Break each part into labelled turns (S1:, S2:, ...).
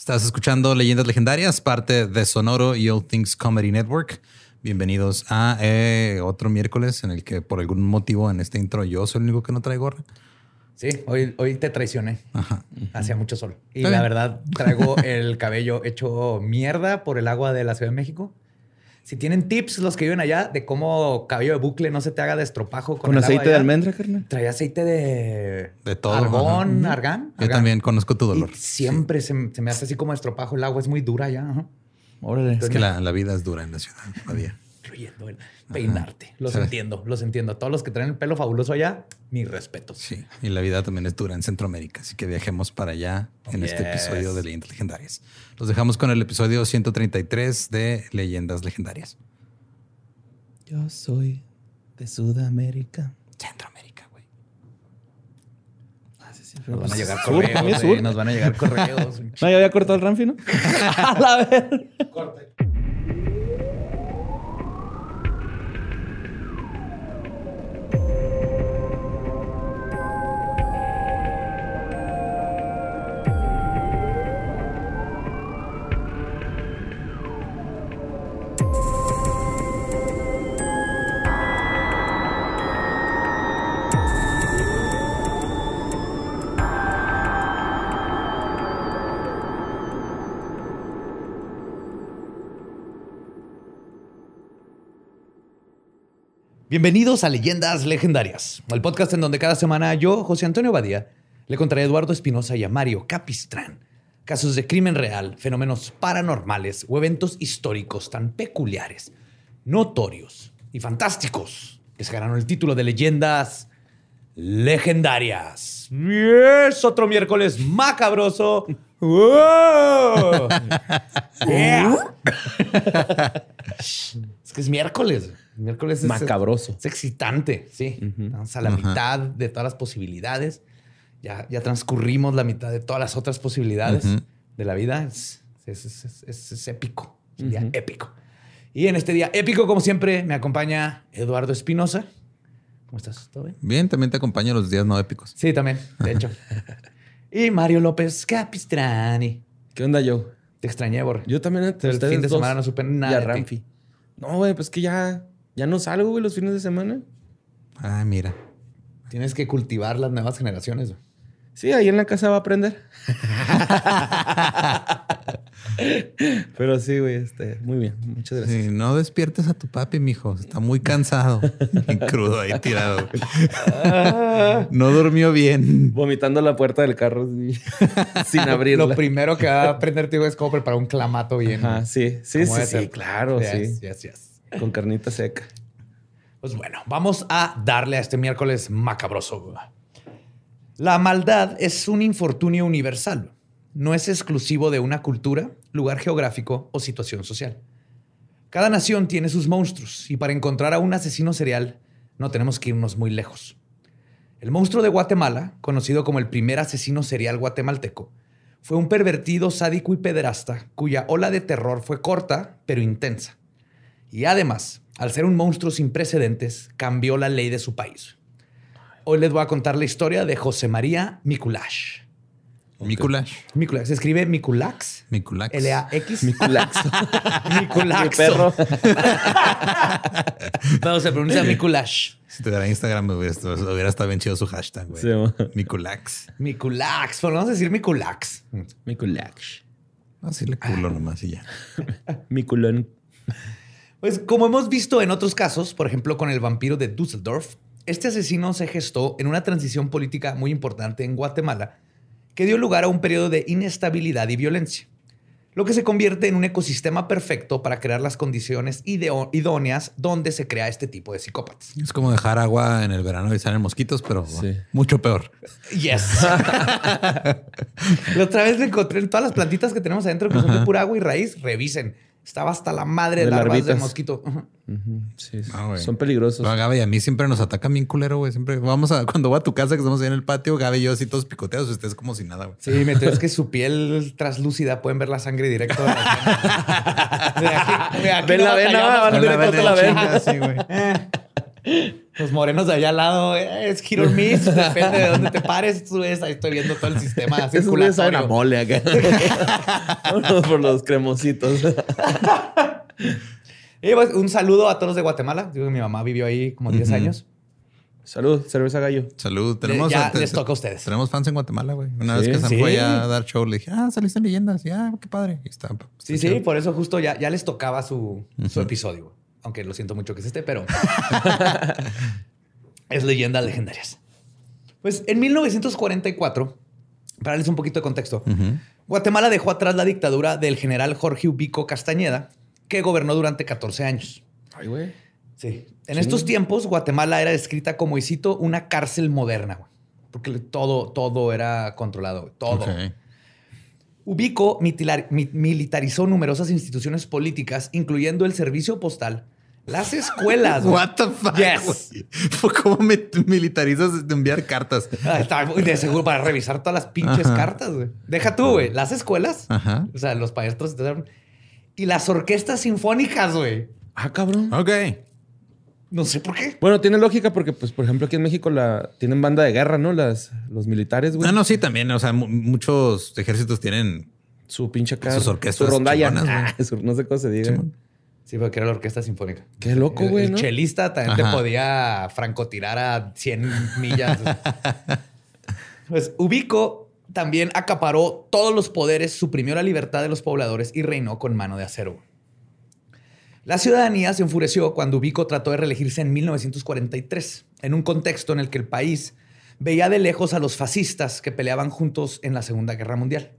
S1: Estás escuchando Leyendas Legendarias, parte de Sonoro y All Things Comedy Network. Bienvenidos a eh, otro miércoles en el que por algún motivo en este intro yo soy el único que no trae gorra.
S2: Sí, hoy, hoy te traicioné. Hacía mucho sol. Y la verdad, traigo el cabello hecho mierda por el agua de la Ciudad de México. Si tienen tips los que viven allá de cómo cabello de bucle no se te haga de estropajo
S3: con, aceite de almendra, carnal.
S2: Traía aceite de
S1: de todo,
S2: argón, argán.
S1: Yo también conozco tu dolor.
S2: siempre se, me hace así como estropajo el agua, es muy dura ya.
S1: Órale. Es que la, la, vida es dura en la ciudad todavía
S2: peinarte. Los entiendo, los entiendo. Todos los que traen el pelo fabuloso allá, mi respeto.
S1: Sí, y la vida también es dura en Centroamérica, así que viajemos para allá en este episodio de Leyendas Legendarias. Los dejamos con el episodio 133 de Leyendas Legendarias.
S3: Yo soy de Sudamérica.
S1: Centroamérica, güey.
S2: Ah, nos van a llegar correos. nos van a llegar correos.
S3: no, ya había cortado el Ramfi, ¿no? a la ver. Corte.
S2: Bienvenidos a Leyendas Legendarias, el podcast en donde cada semana yo, José Antonio Badía, le contaré a Eduardo Espinosa y a Mario Capistrán casos de crimen real, fenómenos paranormales o eventos históricos tan peculiares, notorios y fantásticos que se ganaron el título de Leyendas Legendarias. Es otro miércoles macabroso. es que es miércoles. Miércoles
S3: es macabroso.
S2: Es, excitante, sí. Vamos a la mitad de todas las posibilidades. Ya, ya transcurrimos la mitad de todas las otras posibilidades de la vida. Es, es épico. Es un día épico. Y en este día épico, como siempre, me acompaña Eduardo Espinosa. ¿Cómo estás? ¿Todo bien?
S1: Bien, también te acompaño los días no épicos.
S2: Sí, también, de hecho. y Mario López Capistrani.
S3: ¿Qué onda, yo?
S2: Te extrañé, Bor.
S3: Yo también.
S2: El fin de semana no supe nada.
S3: Y Ramfi. No, güey, pues que ya ya no salgo, güey, los fines de semana.
S1: Ah, mira.
S2: Tienes que cultivar las nuevas generaciones.
S3: Sí, ahí en la casa va a aprender. Pero sí, güey, este, muy bien. Muchas gracias.
S1: Sí, no despiertes a tu papi, mijo. Está muy cansado. y crudo ahí tirado. no durmió bien.
S3: Vomitando la puerta del carro sin abrirla.
S2: Lo primero que va a aprender, tío, es cómo preparar un clamato bien.
S3: sí, sí, sí, sí, claro, sí. Con carnita seca.
S2: Pues bueno, vamos a darle a este miércoles macabroso. La maldad es un infortunio universal. No es exclusivo de una cultura, lugar geográfico o situación social. Cada nación tiene sus monstruos y para encontrar a un asesino serial no tenemos que irnos muy lejos. El monstruo de Guatemala, conocido como el primer asesino serial guatemalteco, fue un pervertido sádico y pederasta cuya ola de terror fue corta pero intensa. Y además, al ser un monstruo sin precedentes, cambió la ley de su país. Hoy les voy a contar la historia de José María Mikulash.
S1: Mikulash.
S2: Mikulash. Se escribe Mikulax.
S1: Mikulax.
S2: L-A-X.
S3: Mikulax.
S2: Mikulax.
S3: perro.
S2: no, se pronuncia Mikulash.
S1: Si te diera Instagram, hubiera, hubiera estado bien chido su hashtag, güey. Sí, Mikulax.
S2: Mikulax. Pero vamos a decir Mikulax.
S3: Mikulax.
S1: Así le culo nomás y ya.
S3: Mikulón.
S2: Pues como hemos visto en otros casos, por ejemplo con el vampiro de Düsseldorf, este asesino se gestó en una transición política muy importante en Guatemala que dio lugar a un periodo de inestabilidad y violencia, lo que se convierte en un ecosistema perfecto para crear las condiciones idóneas donde se crea este tipo de psicópatas.
S1: Es como dejar agua en el verano y salen mosquitos, pero mucho peor.
S2: Yes. la otra vez me encontré en todas las plantitas que tenemos adentro que son de pura agua y raíz, revisen estaba hasta la madre de, larvas de mosquito.
S3: Sí, ah, son peligrosos.
S1: Gaby, a mí siempre nos ataca bien culero, güey. Siempre vamos a, cuando voy a tu casa, que estamos ahí en el patio, Gaby y yo así todos picoteados, ustedes como si nada, güey.
S2: Sí, me es que su piel traslúcida pueden ver la sangre directo de la
S3: Ven la vena, van directo la vena. Sí, güey.
S2: Los morenos de allá al lado eh, es hit or miss. Depende de dónde te pares. Tú ves, ahí estoy viendo todo el sistema
S3: Esos güeyes saben a
S2: circulatorio.
S3: mole acá. Vámonos por los cremositos.
S2: Y pues, un saludo a todos los de Guatemala. Digo, mi mamá vivió ahí como 10
S1: Ujú.
S2: años.
S3: Salud, cerveza gallo.
S1: Salud. Tenemos,
S2: ya les toca a ustedes.
S1: Tenemos fans en Guatemala, güey. Una
S3: Sí.
S1: vez que
S2: Sí.
S1: fue a dar show, le dije, ah, saliste en leyendas. Y ah, qué padre. Y está, está
S2: Sí, sí, por eso justo ya, ya les tocaba su, su
S1: Ujú.
S2: episodio. Aunque lo siento mucho que es este, pero es leyendas legendarias. Pues en 1944, para darles un poquito de contexto. Guatemala dejó atrás la dictadura del general Jorge Ubico Castañeda, que gobernó durante 14 años.
S3: Ay, güey.
S2: Sí. En
S3: Sí.
S2: estos tiempos, Guatemala era descrita como, y cito, una cárcel moderna, güey. Porque todo, todo era controlado, güey, todo. Ubico mitilar- mi- militarizó numerosas instituciones políticas, incluyendo el servicio postal, las escuelas.
S1: What the fuck?
S2: Yes.
S1: ¿Cómo me militarizas de enviar cartas?
S2: Ah, de seguro para revisar todas las pinches
S1: Ajá.
S2: cartas, güey. Deja tú, güey. Las escuelas,
S1: Ajá.
S2: o sea, los maestros y las orquestas sinfónicas, güey.
S3: Ah, cabrón.
S1: Ok.
S2: No sé por qué.
S3: Bueno, tiene lógica porque, pues, por ejemplo, aquí en México la tienen banda de guerra, ¿no? Las, los militares, güey.
S1: No, no, sí, también. O sea, mu- muchos ejércitos tienen.
S3: Su pinche acá.
S1: Sus orquestas
S3: Su rondalla. Ah, su- no sé cómo se diga.
S1: Simón.
S2: Sí, porque era la orquesta sinfónica.
S3: Qué loco, güey,
S2: El
S3: ¿no?
S2: chelista también te podía francotirar a 100 millas. pues Ubico también acaparó todos los poderes, suprimió la libertad de los pobladores y reinó con mano de acero. La ciudadanía se enfureció cuando Ubico trató de reelegirse en 1943, en un contexto en el que el país veía de lejos a los fascistas que peleaban juntos en la Segunda Guerra Mundial.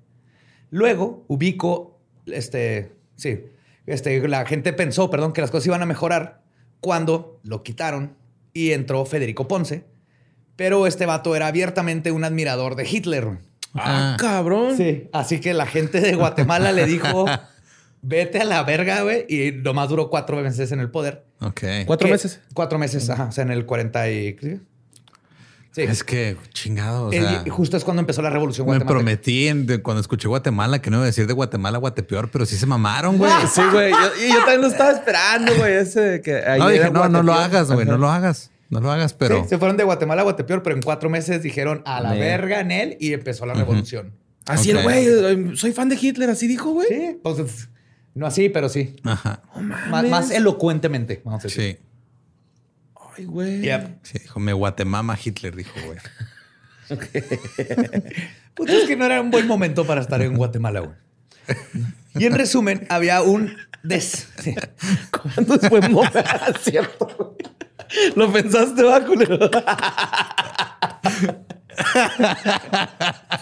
S2: Luego, Ubico, este, sí, este, la gente pensó, perdón, que las cosas iban a mejorar cuando lo quitaron y entró Federico Ponce. Pero este vato era abiertamente un admirador de Hitler.
S3: Ah,
S1: Ah.
S3: cabrón.
S2: Sí. Así que la gente de Guatemala le dijo, vete a la verga, güey. Y nomás duró cuatro meses en el poder.
S1: Ok.
S3: Cuatro
S2: Que-
S3: meses.
S2: Cuatro meses, ajá. O sea, en el 40 y... ¿sí? Sí.
S1: Es que chingado. O sea,
S2: justo es cuando empezó la revolución
S1: me prometí en- de- cuando escuché Guatemala que no iba a decir de Guatemala a Guatepeor, pero sí se mamaron, güey.
S3: Sí, güey. Yo, y yo también lo estaba esperando, güey. Ese de que ahí
S1: No, dije, no, no lo hagas, güey. No lo hagas. No lo hagas, pero.
S2: Sí, se fueron de Guatemala a Guatepeor, pero en cuatro meses dijeron a la verga en él y empezó la revolución.
S3: Así
S1: Ok.
S3: el güey. Soy fan de Hitler. Así dijo, güey.
S2: Sí, entonces, no así, pero sí.
S1: Ajá.
S2: Más, más elocuentemente, vamos a decir.
S1: Sí.
S3: Ay, güey.
S2: Yep.
S1: Sí, dijo, me Guatemama Hitler, dijo, güey.
S2: Pues es que no era un buen momento para estar en Guatemala, güey. Y en resumen, había un des... sí.
S3: ¿Cuándo fue moda? Cierto, güey. Lo pensaste, va, culero.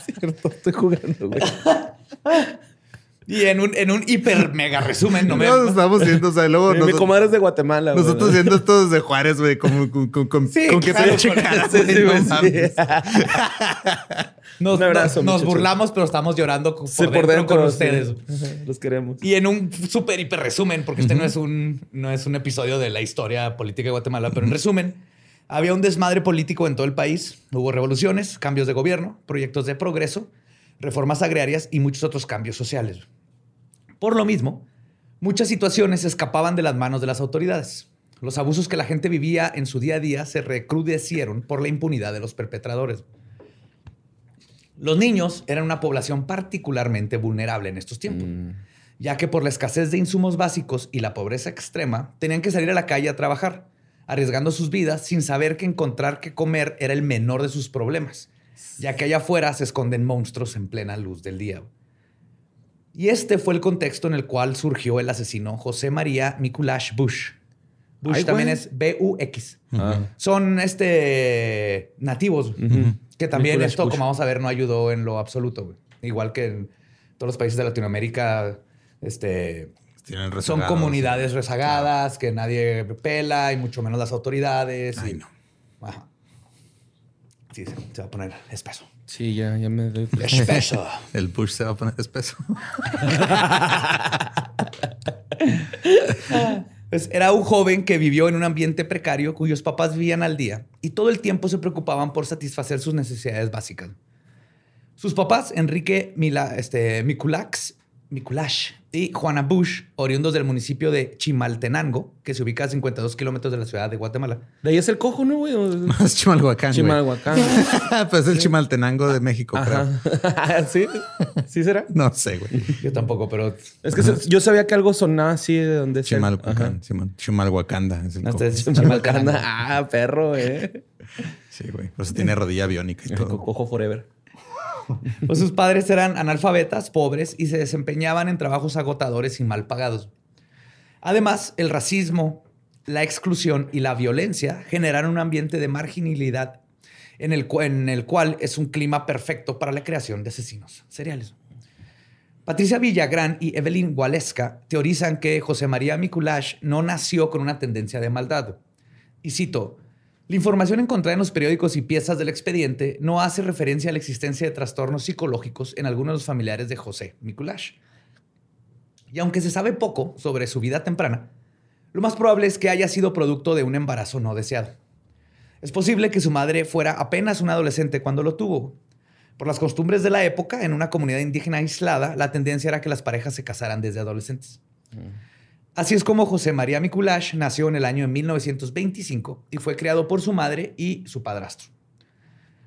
S3: Cierto, estoy jugando, güey.
S2: Y en un, en un hiper mega resumen, no me...
S1: Nos estamos viendo, o sea, luego
S3: Mi
S1: nosotros,
S3: comadre es de Guatemala,
S1: nosotros viendo esto desde Juárez, güey, como con, con, con,
S2: Sí,
S1: con
S2: claro, con-
S3: Sí,
S1: güey,
S3: sí,
S1: no
S3: güey, sí.
S1: mames.
S2: Nos,
S3: Un abrazo,
S2: nos- nos
S3: muchachos.
S2: burlamos, pero estamos llorando por,
S3: Sí,
S2: dentro, con ustedes.
S3: Los queremos.
S2: Y en un súper hiper resumen, porque este no, es un, no es un episodio de la historia política de Guatemala, pero en resumen, había un desmadre político en todo el país. Hubo revoluciones, cambios de gobierno, proyectos de progreso, reformas agrarias y muchos otros cambios sociales. Por lo mismo, muchas situaciones escapaban de las manos de las autoridades. Los abusos que la gente vivía en su día a día se recrudecieron por la impunidad de los perpetradores. Los niños eran una población particularmente vulnerable en estos tiempos
S3: Mm.
S2: ya que por la escasez de insumos básicos y la pobreza extrema, tenían que salir a la calle a trabajar, arriesgando sus vidas sin saber que encontrar qué comer era el menor de sus problemas, ya que allá afuera se esconden monstruos en plena luz del día. Y este fue el contexto en el cual surgió el asesino José María Mikulash Bush. Bush
S3: Ay,
S2: también
S3: güey.
S2: es B-U-X.
S3: Ah.
S2: Son este, nativos, que también
S3: Mikulash
S2: esto,
S3: Bush.
S2: como vamos a ver, no ayudó en lo absoluto. güey. Igual que en todos los países de Latinoamérica, este,
S1: Tienen
S2: son comunidades rezagadas que nadie pela y mucho menos las autoridades.
S1: Ay,
S2: y-
S1: no.
S2: Ajá. Sí, se va a poner espeso.
S3: Sí, ya, ya me doy.
S2: Espeso.
S1: El Bush se va a poner espeso.
S2: Pues era un joven que vivió en un ambiente precario cuyos papás vivían al día y todo el tiempo se preocupaban por satisfacer sus necesidades básicas. Sus papás, Enrique Mila, este, Mikulax Mikulash y Juana Bush, oriundos del municipio de Chimaltenango, que se ubica a 52 kilómetros de la ciudad de Guatemala.
S3: De ahí es el cojo, ¿no, güey?
S1: Es Chimalhuacán.
S3: Chimalhuacán.
S1: pues es el Chimaltenango de México, creo.
S3: Ajá. ¿Sí? ¿Sí será?
S1: No sé, güey.
S2: Yo tampoco, pero
S3: Es que yo sabía que algo sonaba así de donde.
S1: Chimalhuacán. Chimal- Chimalhuacanda. Es el coco.
S2: es. Chimaltenango.
S3: Ah, perro, eh.
S1: Sí, güey. Por eso tiene rodilla biónica y todo.
S3: Cojo forever.
S2: Pues sus padres eran analfabetas, pobres y se desempeñaban en trabajos agotadores y mal pagados. Además, el racismo, la exclusión y la violencia generaron un ambiente de marginalidad en el, cual es un clima perfecto para la creación de asesinos seriales. Patricia Villagrán y Evelyn Waleska teorizan que José María Mikulash no nació con una tendencia de maldad. Y cito, la información encontrada en los periódicos y piezas del expediente no hace referencia a la existencia de trastornos psicológicos en algunos de los familiares de José Mikulash. Y aunque se sabe poco sobre su vida temprana, lo más probable es que haya sido producto de un embarazo no deseado. Es posible que su madre fuera apenas una adolescente cuando lo tuvo. Por las costumbres de la época, en una comunidad indígena aislada, la tendencia era que las parejas se casaran desde adolescentes. Así es como José María Mikulash nació en el año de 1925 y fue criado por su madre y su padrastro.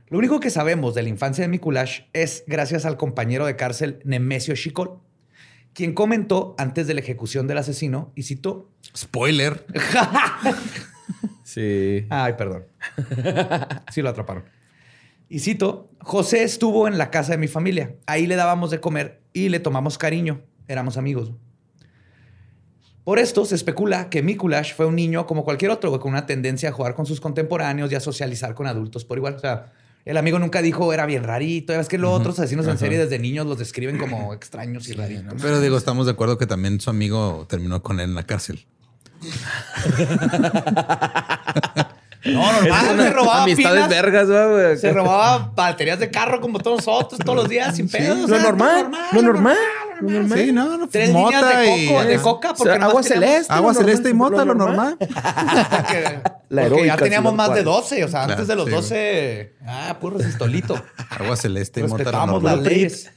S2: Lo único que sabemos de la infancia de Mikulash es gracias al compañero de cárcel Nemesio Chicol, quien comentó antes de la ejecución del asesino y citó,
S1: Spoiler.
S3: Sí.
S2: Ay, perdón. Sí lo atraparon. Y cito, José estuvo en la casa de mi familia. Ahí le dábamos de comer y le tomamos cariño. Éramos amigos. Por esto se especula que Mikulash fue un niño como cualquier otro, güey, con una tendencia a jugar con sus contemporáneos y a socializar con adultos por igual. O sea, el amigo nunca dijo era bien rarito. Es que los otros asesinos en serie desde niños los describen como extraños y raritos.
S1: Pero digo, estamos de acuerdo que también su amigo terminó con él en la cárcel.
S2: No, normal, se robaba
S3: Amistades
S2: pilas.
S3: vergas, güey.
S2: Se robaba baterías de carro como todos nosotros, todos los días, sin pedos. o
S3: Lo normal, lo normal, lo normal.
S1: Sí, no, no.
S2: Tres
S1: mota
S2: líneas de
S1: y-
S2: coco, de coca,
S3: O
S2: porque
S3: sea,
S2: nomás
S3: agua celeste.
S1: Agua
S3: lo
S1: celeste y
S3: normal,
S1: mota, lo normal.
S3: La
S2: porque ya teníamos más de
S3: Juárez.
S2: 12, o sea, antes
S1: Claro,
S2: de los
S1: sí,
S2: 12, ah, puro resistolito.
S1: Agua celeste y mota. lo
S2: las
S1: normal.
S2: leyes.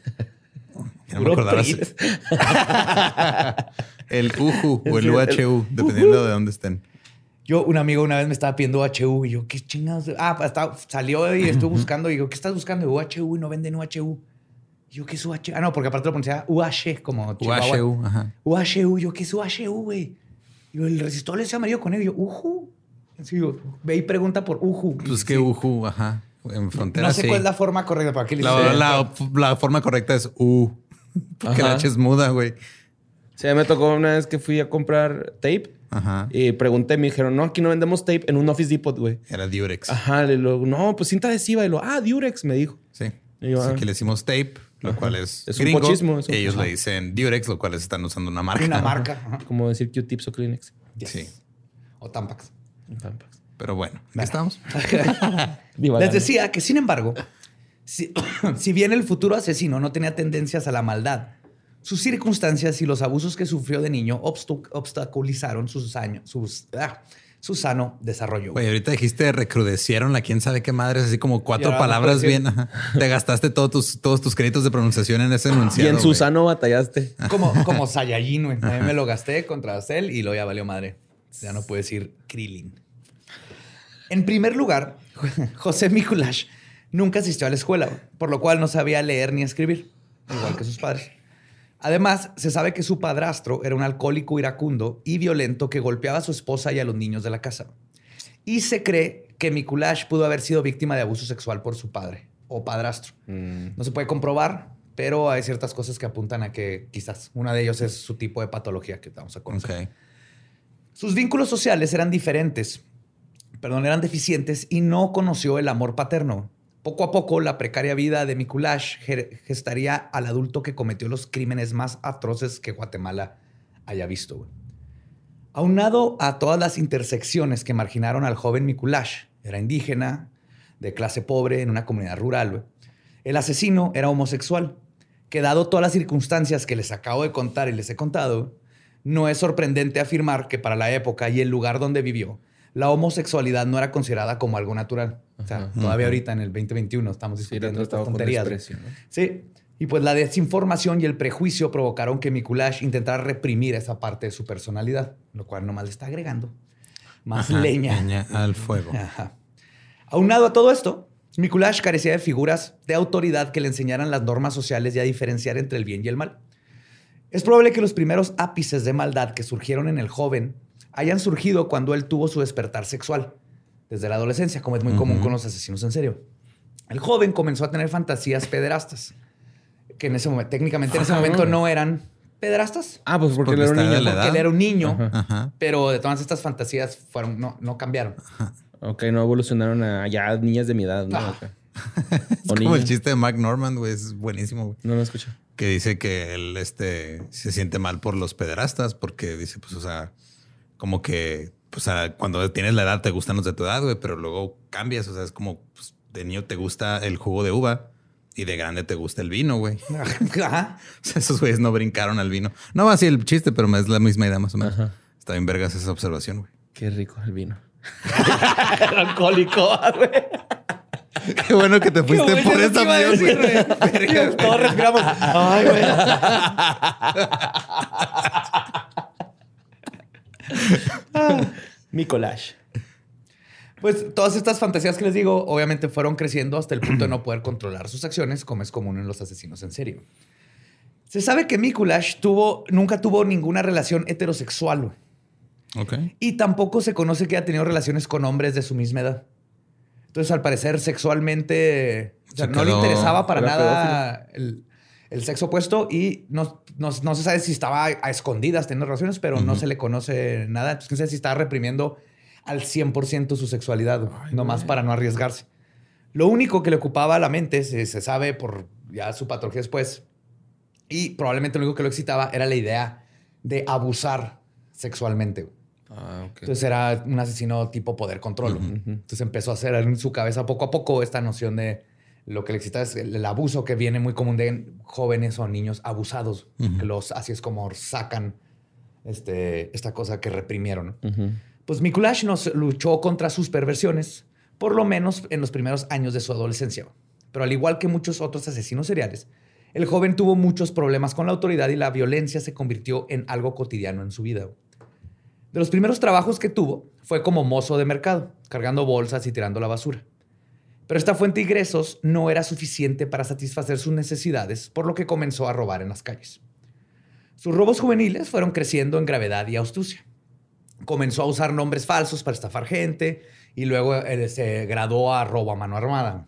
S1: Ya no me acordaba El UJU o el
S3: Sí, el-
S1: UHU, dependiendo de dónde estén.
S2: Yo, un amigo una vez me estaba pidiendo UHU y yo, ¿qué chingados? Ah, estaba- salió y estuvo buscando y yo, ¿qué estás buscando? UHU y no venden UHU. Y yo, ¿qué es UHU? Ah, no, porque aparte lo pronunciaba UH como Chihuahua.
S1: UHU, ajá.
S2: UHU, yo, ¿qué es UHU, güey? Y yo, el resistor es amarillo con él. Y yo, UJU. Así yo, ve y pregunta por UJU.
S1: Pues que UJU, ajá. En frontera
S2: No sé
S1: sí.
S2: cuál es la forma correcta para que le
S1: La, la- la forma correcta es U. Porque la
S3: Ajá.
S1: H es muda, güey.
S3: Sí, me tocó una vez que fui a comprar tape
S1: Ajá.
S3: y pregunté, me dijeron, no, aquí no vendemos tape en un Office Depot, güey.
S1: Era Durex.
S3: Ajá, le digo, no, pues cinta adhesiva. Y lo, ah, Durex, me dijo.
S1: Sí.
S3: Y yo,
S1: Así
S3: ah.
S1: que le decimos tape, lo cual es,
S3: Es un pochismo, es un-
S1: y ellos
S3: ajá.
S1: le dicen Durex, lo cual es están usando una marca.
S2: Una marca. Ajá.
S3: Como decir Q-tips o Kleenex.
S2: Yes.
S1: Sí.
S2: O Tampax.
S3: Tampax.
S1: Pero bueno, ¿qué estamos?
S3: Viva
S2: Les decía que, sin embargo, si, si bien el futuro asesino no tenía tendencias a la maldad, sus circunstancias y los abusos que sufrió de niño obstaculizaron sus años, sus, ah, su sano desarrollo.
S1: Güey, ahorita dijiste recrudecieron la quién sabe qué madres, así como cuatro
S2: Y ahora
S1: palabras bien. ajá. Te gastaste todos tus, todos tus créditos de pronunciación en ese
S3: Y
S1: enunciado.
S3: en
S1: güey.
S3: Susano batallaste.
S2: Como, como Saiyajin, güey. A mí me lo gasté contra Cell y lo ya valió madre. Ya no puedo decir Krillin. En primer lugar, José Mikulash nunca asistió a la escuela, por lo cual no sabía leer ni escribir, igual que sus padres. Además, se sabe que su padrastro era un alcohólico iracundo y violento que golpeaba a su esposa y a los niños de la casa. Y se cree que Mikulash pudo haber sido víctima de abuso sexual por su padre o padrastro. No se puede comprobar, pero hay ciertas cosas que apuntan a que quizás una de ellos es su tipo de patología que vamos a conocer. Sus vínculos sociales eran diferentes, perdón, eran deficientes y no conoció el amor paterno. Poco a poco, la precaria vida de Mikulash ge- gestaría al adulto que cometió los crímenes más atroces que Guatemala haya visto. Aunado a todas las intersecciones que marginaron al joven Mikulash, era indígena, de clase pobre, en una comunidad rural. El asesino era homosexual, que dado todas las circunstancias que les acabo de contar y les he contado, no es sorprendente afirmar que para la época y el lugar donde vivió, la homosexualidad no era considerada como algo natural. O sea, todavía ahorita en el 2021 estamos
S3: Sí,
S2: discutiendo estas
S3: tratado con
S2: tonterías. Sí, Y pues la desinformación y el prejuicio provocaron que Mikulash intentara reprimir esa parte de su personalidad, lo cual nomás le está agregando más
S1: Ajá,
S2: leña.
S1: leña al fuego.
S2: Ajá. Aunado a todo esto, Mikulash carecía de figuras de autoridad que le enseñaran las normas sociales y a diferenciar entre el bien y el mal. Es probable que los primeros ápices de maldad que surgieron en el joven hayan surgido cuando él tuvo su despertar sexual, desde la adolescencia, como es muy común con los asesinos en serio. El joven comenzó a tener fantasías pederastas, que en ese momento, técnicamente en ese
S3: Ah,
S2: momento no eran pederastas,
S3: Ah, pues porque,
S1: Porque
S3: él era un niño.
S2: porque
S1: edad.
S2: él era un niño,
S3: Ajá.
S1: Ajá.
S2: pero de todas estas fantasías fueron, no, no cambiaron.
S3: Ok, no evolucionaron a ya niñas de mi edad, ¿no?
S2: Ah.
S3: Ok.
S1: Es como el chiste de Mac Norman, güey. Es buenísimo, güey.
S3: No lo escucho.
S1: Que dice que él este, se siente mal por los pederastas porque dice, pues, o sea, como que, pues, a- cuando tienes la edad te gustan los de tu edad, güey, pero luego cambias. O sea, es como, pues, de niño te gusta el jugo de uva y de grande te gusta el vino, güey.
S2: Ajá.
S1: O sea, esos güeyes no brincaron al vino. No va así el chiste, pero es la misma idea más o menos.
S3: Ajá.
S1: Está bien vergas esa observación, güey.
S3: Qué rico el vino.
S2: alcohólico, güey.
S1: Qué bueno que te fuiste
S2: Güey,
S1: por
S2: es lo
S1: esa
S2: que iba a
S1: opción,
S2: decir,
S1: güey.
S2: güey. Todos respiramos. Ay, güey.
S3: Mikolash.
S2: Pues todas estas fantasías que les digo, obviamente fueron creciendo hasta el punto de no poder controlar sus acciones, como es común en los asesinos en serio. Se sabe que Mikulash tuvo, nunca tuvo ninguna relación heterosexual güey.
S1: Ok.
S2: y tampoco se conoce que haya tenido relaciones con hombres de su misma edad. Entonces, al parecer, sexualmente o sea,
S1: Se
S2: no le interesaba para nada el, el sexo opuesto y no, no- no se sabe si estaba a escondidas teniendo relaciones, pero no se le conoce nada. Entonces, quién sabe si estaba reprimiendo al 100% su sexualidad, güey, nomás para no arriesgarse. Lo único que le ocupaba la mente, se, se sabe por ya su patología después, y probablemente lo único que lo excitaba era la idea de abusar sexualmente.
S3: Ah.
S2: Entonces era un asesino tipo poder control. Entonces empezó a hacer en su cabeza poco a poco esta noción de lo que le excita es el, el abuso que viene muy común de jóvenes o niños abusados, que los así es como sacan este, esta cosa que reprimieron. Pues Mikulash nos luchó contra sus perversiones, por lo menos en los primeros años de su adolescencia. Pero al igual que muchos otros asesinos seriales, el joven tuvo muchos problemas con la autoridad y la violencia se convirtió en algo cotidiano en su vida. De los primeros trabajos que tuvo fue como mozo de mercado, cargando bolsas y tirando la basura. Pero esta fuente de ingresos no era suficiente para satisfacer sus necesidades, por lo que comenzó a robar en las calles. Sus robos juveniles fueron creciendo en gravedad y astucia comenzó a usar nombres falsos para estafar gente y luego eh, se graduó a robo a mano armada.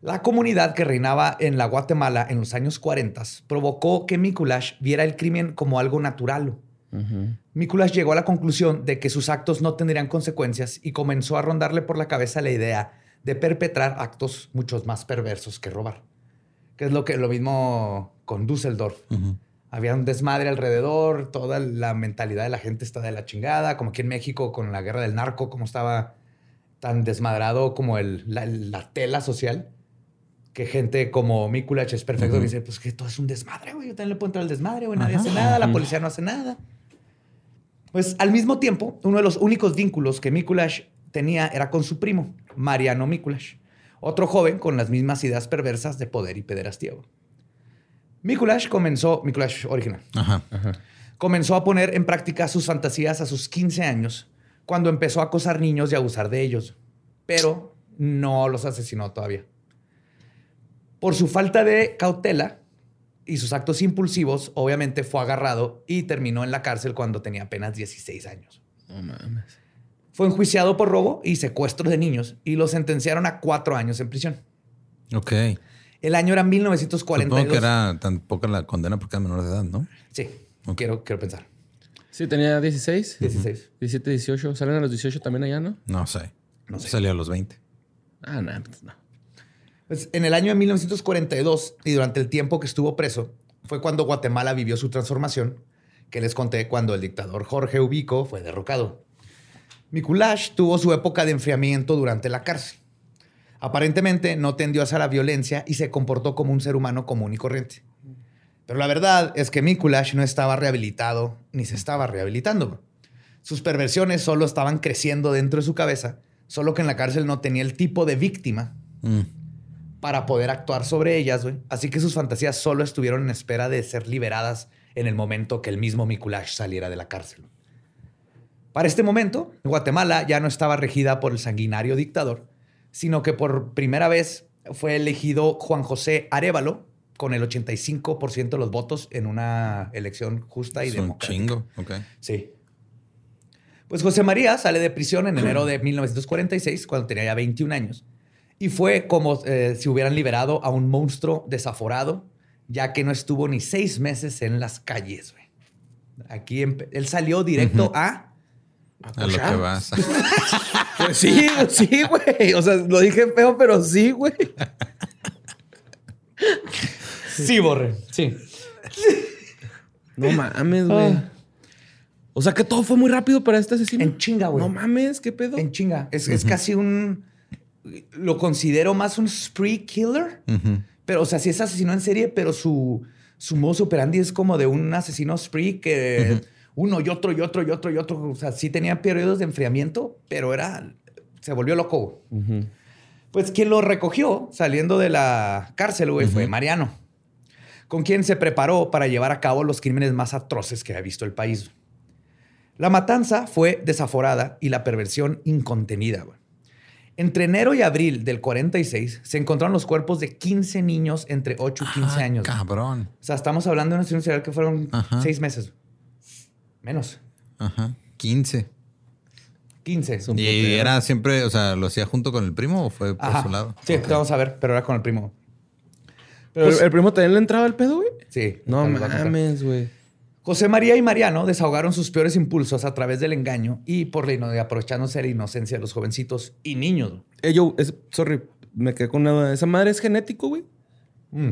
S2: La comunidad que reinaba en la Guatemala en los años 40 provocó que Mikulash viera el crimen como algo natural.
S3: Ujú.
S2: Mikulash llegó a la conclusión de que sus actos no tendrían consecuencias y comenzó a rondarle por la cabeza la idea de perpetrar actos muchos más perversos que robar. Que es lo que lo mismo con Düsseldorf.
S1: Ujú.
S2: Había un desmadre alrededor, toda la mentalidad de la gente está de la chingada, como aquí en México con la guerra del narco, como estaba tan desmadrado como el, la, la tela social, que gente como Mikulach es perfecto,
S1: Ujú.
S2: que dice, pues que todo es un desmadre, güey, yo también le puedo entrar al desmadre, güey, nadie
S1: Ajá.
S2: hace nada, la policía no hace nada. Pues al mismo tiempo, uno de los únicos vínculos que Mikulach tenía era con su primo, Mariano Mikulach, otro joven con las mismas ideas perversas de poder y pederastía. Mikulash comenzó, Mikulash original,
S1: Ajá.
S3: Ajá.
S2: comenzó a poner en práctica sus fantasías a sus 15 años, cuando empezó a acosar niños y abusar de ellos, pero no los asesinó todavía. Por su falta de cautela y sus actos impulsivos, obviamente fue agarrado y terminó en la cárcel cuando tenía apenas 16 años.
S3: No mames.
S2: Fue enjuiciado por robo y secuestro de niños y lo sentenciaron a cuatro años en prisión.
S1: Ok.
S2: El año era 1942.
S1: Supongo que era tan poca la condena porque era menor de edad, ¿no?
S2: Sí, quiero, quiero pensar.
S3: Sí, tenía 16.
S2: 16.
S3: 17, 18. ¿Salen a los 18 también allá, no?
S1: No sé.
S2: No sé.
S1: Salió a los 20.
S3: Ah, no, pues no.
S2: Pues, en el año de 1942 y durante el tiempo que estuvo preso, fue cuando Guatemala vivió su transformación, que les conté cuando el dictador Jorge Ubico fue derrocado. Mikulash tuvo su época de enfriamiento durante la cárcel. Aparentemente no tendió hacia la violencia y se comportó como un ser humano común y corriente. Pero la verdad es que Mikulash no estaba rehabilitado ni se estaba rehabilitando. Sus perversiones solo estaban creciendo dentro de su cabeza, solo que en la cárcel no tenía el tipo de víctima
S1: Mm.
S2: para poder actuar sobre ellas, güey. Así que sus fantasías solo estuvieron en espera de ser liberadas en el momento que el mismo Mikulash saliera de la cárcel. Para este momento, Guatemala ya no estaba regida por el sanguinario dictador, sino que por primera vez fue elegido Juan José Arevalo con el 85% de los votos en una elección justa y
S1: Es un
S2: democrática.
S1: chingo. Ok.
S2: Sí. Pues José María sale de prisión en enero de 1946, cuando tenía ya 21 años. Y fue como eh, si hubieran liberado a un monstruo desaforado, ya que no estuvo ni seis meses en las calles. güey. Aquí él salió directo a...
S1: A lo que vas.
S3: Pues sí, sí, güey. O sea, lo dije feo, pero sí, güey.
S2: Sí, Borre. Sí.
S3: No mames, güey. O sea que todo fue muy rápido para este asesino.
S2: En chinga, güey.
S3: No mames, qué pedo.
S2: En chinga. Es, es casi un... Lo considero más un spree killer. Pero, o sea, sí es asesino en serie, pero su, su modus operandi es como de un asesino spree que uno y otro y otro y otro y otro. O sea, sí tenía periodos de enfriamiento, pero era. Se volvió loco. Pues quien lo recogió saliendo de la cárcel, güey, fue Mariano, con quien se preparó para llevar a cabo los crímenes más atroces que ha visto el país. La matanza fue desaforada y la perversión incontenida. güey. Entre enero y abril del 46 se encontraron los cuerpos de 15 niños entre 8 y 15
S1: Ah,
S2: años.
S1: Cabrón.
S2: O sea, estamos hablando de una serial que fueron
S1: Ajá.
S2: 6 meses. Menos.
S1: Ajá. 15.
S2: 15.
S3: Un
S1: Y
S3: putero.
S1: era siempre, o sea, ¿lo hacía junto con el primo o fue por
S2: Ajá.
S1: su lado?
S2: Sí,
S1: Ok.
S2: vamos a ver, pero era con el primo.
S3: Pero
S2: Pues-
S3: el primo también le entraba el pedo, güey.
S2: Sí.
S3: No mames, güey.
S2: José María y Mariano desahogaron sus peores impulsos a través del engaño y por la ino- aprovechándose de la inocencia de los jovencitos y niños.
S3: Eh, yo, es- sorry, me quedé con una duda. ¿Esa madre es genético, güey?
S2: Mm.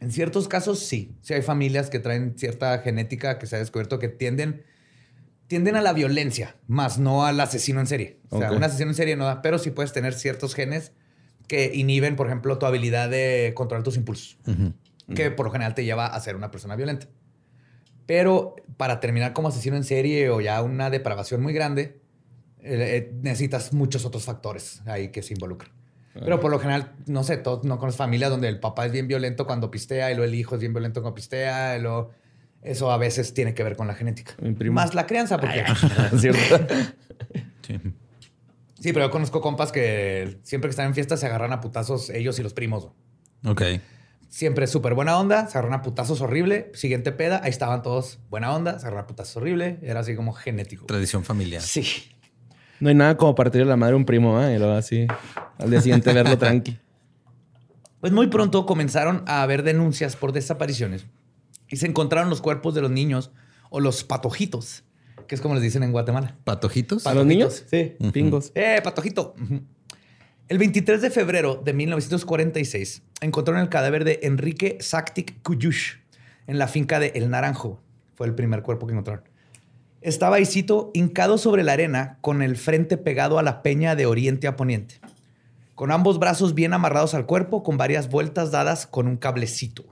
S2: En ciertos casos, sí. Sí hay familias que traen cierta genética que se ha descubierto que tienden, tienden a la violencia, más no al asesino en serie. O sea, un asesino en serie no da, pero sí puedes tener ciertos genes que inhiben, por ejemplo, tu habilidad de controlar tus impulsos, que por lo general te lleva a ser una persona violenta. Pero para terminar como asesino en serie o ya una depravación muy grande, eh, eh, necesitas muchos otros factores ahí que se involucran. Pero por lo general, no sé, todos no conoces familias donde el papá es bien violento cuando pistea y luego el hijo es bien violento cuando pistea. Y luego eso a veces tiene que ver con la genética.
S3: Mi primo.
S2: Más la crianza, porque...
S3: ¿Cierto?
S1: Sí.
S2: Sí, pero yo conozco compas que siempre que están en fiestas se agarran a putazos ellos y los primos.
S1: Ok.
S2: Siempre súper buena onda, se agarran a putazos horrible. Siguiente peda, ahí estaban todos buena onda, se agarran a putazos horrible. Era así como genético.
S1: Tradición familiar.
S2: Sí.
S3: No hay nada como partirle la madre a un primo, ¿eh? Y luego así, al día siguiente verlo tranqui.
S2: Pues muy pronto comenzaron a haber denuncias por desapariciones y se encontraron los cuerpos de los niños o los patojitos, que es como les dicen en Guatemala.
S1: ¿Patojitos?
S3: ¿Para los niños?
S2: Sí.
S3: Pingos.
S2: ¡Eh, patojito! El 23 de febrero de 1946 encontraron el cadáver de Enrique Saktik Kuyush en la finca de El Naranjo. Fue el primer cuerpo que encontraron. Estaba ahí, cito, hincado sobre la arena con el frente pegado a la peña de oriente a poniente, con ambos brazos bien amarrados al cuerpo, con varias vueltas dadas con un cablecito.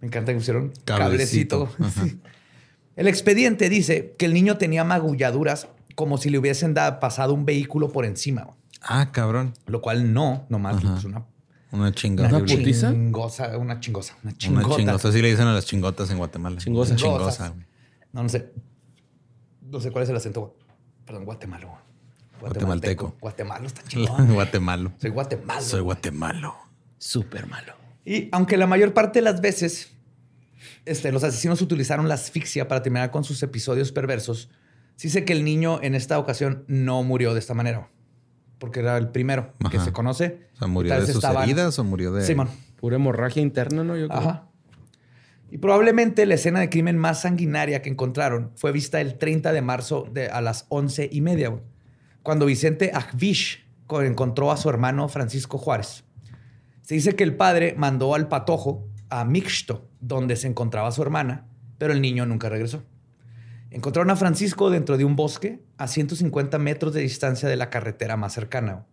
S2: Me encanta que pusieron cablecito. El expediente dice que el niño tenía magulladuras como si le hubiesen da- pasado un vehículo por encima,
S1: Ah, cabrón.
S2: lo cual no, nomás una,
S1: Una chingada.
S3: ¿Una putiza?
S2: chingosa, una chingosa, una chingota.
S1: Una chingosa. Así le dicen a las chingotas en Guatemala.
S3: Chingosa.
S1: Chingosa.
S2: No, no sé. No sé cuál es el acento. Perdón, guatemalo.
S1: Guatemalteco.
S2: Guatemalo está chingón.
S1: Guatemalo.
S2: Soy guatemalo.
S1: Soy guatemalo.
S3: Súper malo.
S2: Y aunque la mayor parte de las veces este, los asesinos utilizaron la asfixia para terminar con sus episodios perversos, sí sé que el niño en esta ocasión no murió de esta manera. Porque era el primero que se conoce.
S1: O sea, ¿murió
S2: Tal
S1: de
S2: vez
S1: sus
S2: estaban-
S1: heridas o murió de...?
S2: Simón.
S3: Pura hemorragia interna, ¿no? Yo creo.
S2: Ajá. Y probablemente la escena de crimen más sanguinaria que encontraron fue vista el 30 de marzo de, a las 11 y media, cuando Vicente Agvish co- encontró a su hermano Francisco Juárez. Se dice que el padre mandó al patojo a Mixto, donde se encontraba su hermana, pero el niño nunca regresó. Encontraron a Francisco dentro de un bosque a 150 metros de distancia de la carretera más cercana.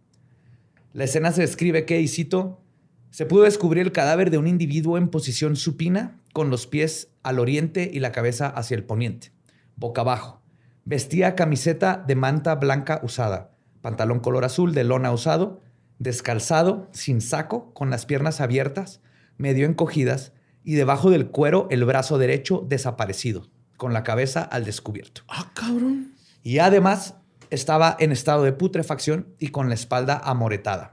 S2: La escena se describe que, y cito, se pudo descubrir el cadáver de un individuo en posición supina, con los pies al oriente y la cabeza hacia el poniente, boca abajo. Vestía camiseta de manta blanca usada, pantalón color azul de lona usado, descalzado, sin saco, con las piernas abiertas, medio encogidas y debajo del cuero el brazo derecho desaparecido, con la cabeza al descubierto.
S3: Ah, cabrón.
S2: Y además estaba en estado de putrefacción y con la espalda amoretada.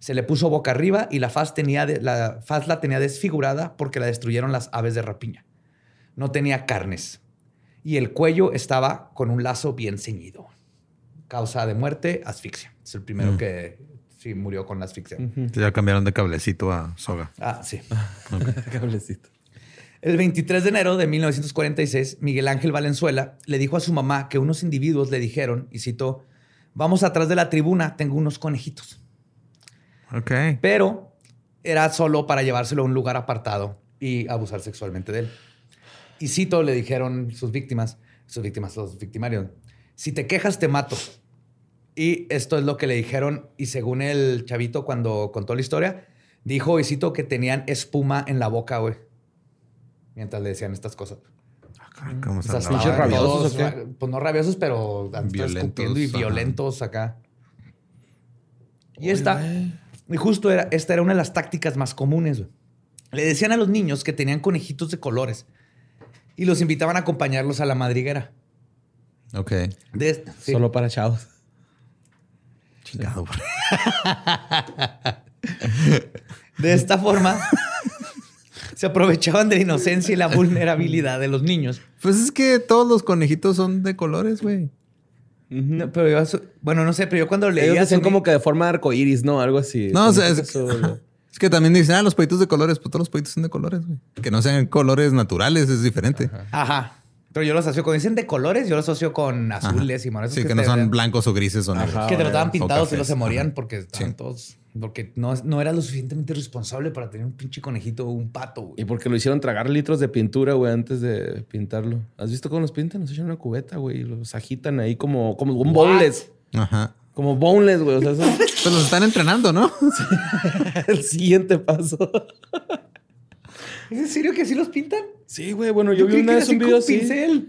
S2: Se le puso boca arriba y la faz, tenía de- la faz la tenía desfigurada porque la destruyeron las aves de rapiña. No tenía carnes. Y el cuello estaba con un lazo bien ceñido. Causa de muerte, asfixia. Es el primero
S1: Mm.
S2: que sí murió con la asfixia.
S1: Ya cambiaron de cablecito a soga.
S2: Ah, sí.
S3: Cablecito.
S2: El 23 de enero de 1946, Miguel Ángel Valenzuela le dijo a su mamá que unos individuos le dijeron, y citó, vamos atrás de la tribuna, tengo unos conejitos.
S1: Ok.
S2: Pero era solo para llevárselo a un lugar apartado y abusar sexualmente de él. Y cito, le dijeron sus víctimas, sus víctimas, los victimarios, si te quejas te mato. Y esto es lo que le dijeron y según el chavito cuando contó la historia, dijo, y cito, que tenían espuma en la boca, güey. Mientras le decían estas cosas.
S1: ¿Cómo
S2: O
S1: se
S3: pinches rabiosos,
S2: Pues no rabiosos, pero
S1: Violentos,
S2: escupiendo y
S1: ajá.
S2: violentos acá. Y esta, y justo era, esta era una de las tácticas más comunes. güey. Le decían a los niños que tenían conejitos de colores y los invitaban a acompañarlos a la madriguera.
S1: Ok.
S2: De, sí.
S3: Solo para chavos.
S1: Chingado.
S2: de esta forma, se aprovechaban de la inocencia y la vulnerabilidad de los niños.
S1: Pues es que todos los conejitos son de colores, güey.
S2: No, pero yo, bueno, no sé, pero yo cuando leía...
S3: Ellos decían como que de forma arcoíris, ¿no? Algo así.
S1: No, o sea, es,
S3: que eso-
S1: es que también dicen, ah, los pollitos de colores, pues todos los pollitos son de colores, güey. Que no sean colores naturales, es diferente.
S2: Ajá. Pero yo los asocio, cuando dicen de colores, yo los asocio con azules y morados.
S1: Sí, que no
S2: te-
S1: son blancos o grises o negros.
S3: Ajá.
S2: Que te los daban pintados y los se morían
S1: Ajá.
S2: porque estaban
S1: Sí.
S2: todos. Porque no, no era lo suficientemente responsable para tener un pinche conejito o un pato, güey.
S3: Y porque lo hicieron tragar litros de pintura, güey, antes de pintarlo. ¿Has visto cómo los pintan? Los echan una cubeta, güey, y los agitan ahí como, como un boneless.
S1: Ajá.
S3: Como boneless, güey. O sea, eso
S1: Pues los están entrenando, ¿no?
S3: el siguiente paso.
S2: ¿Es en serio que así los pintan?
S3: Sí, güey. Bueno, yo, vi
S2: creí
S3: una
S2: que
S3: vez un video así.
S2: pincel.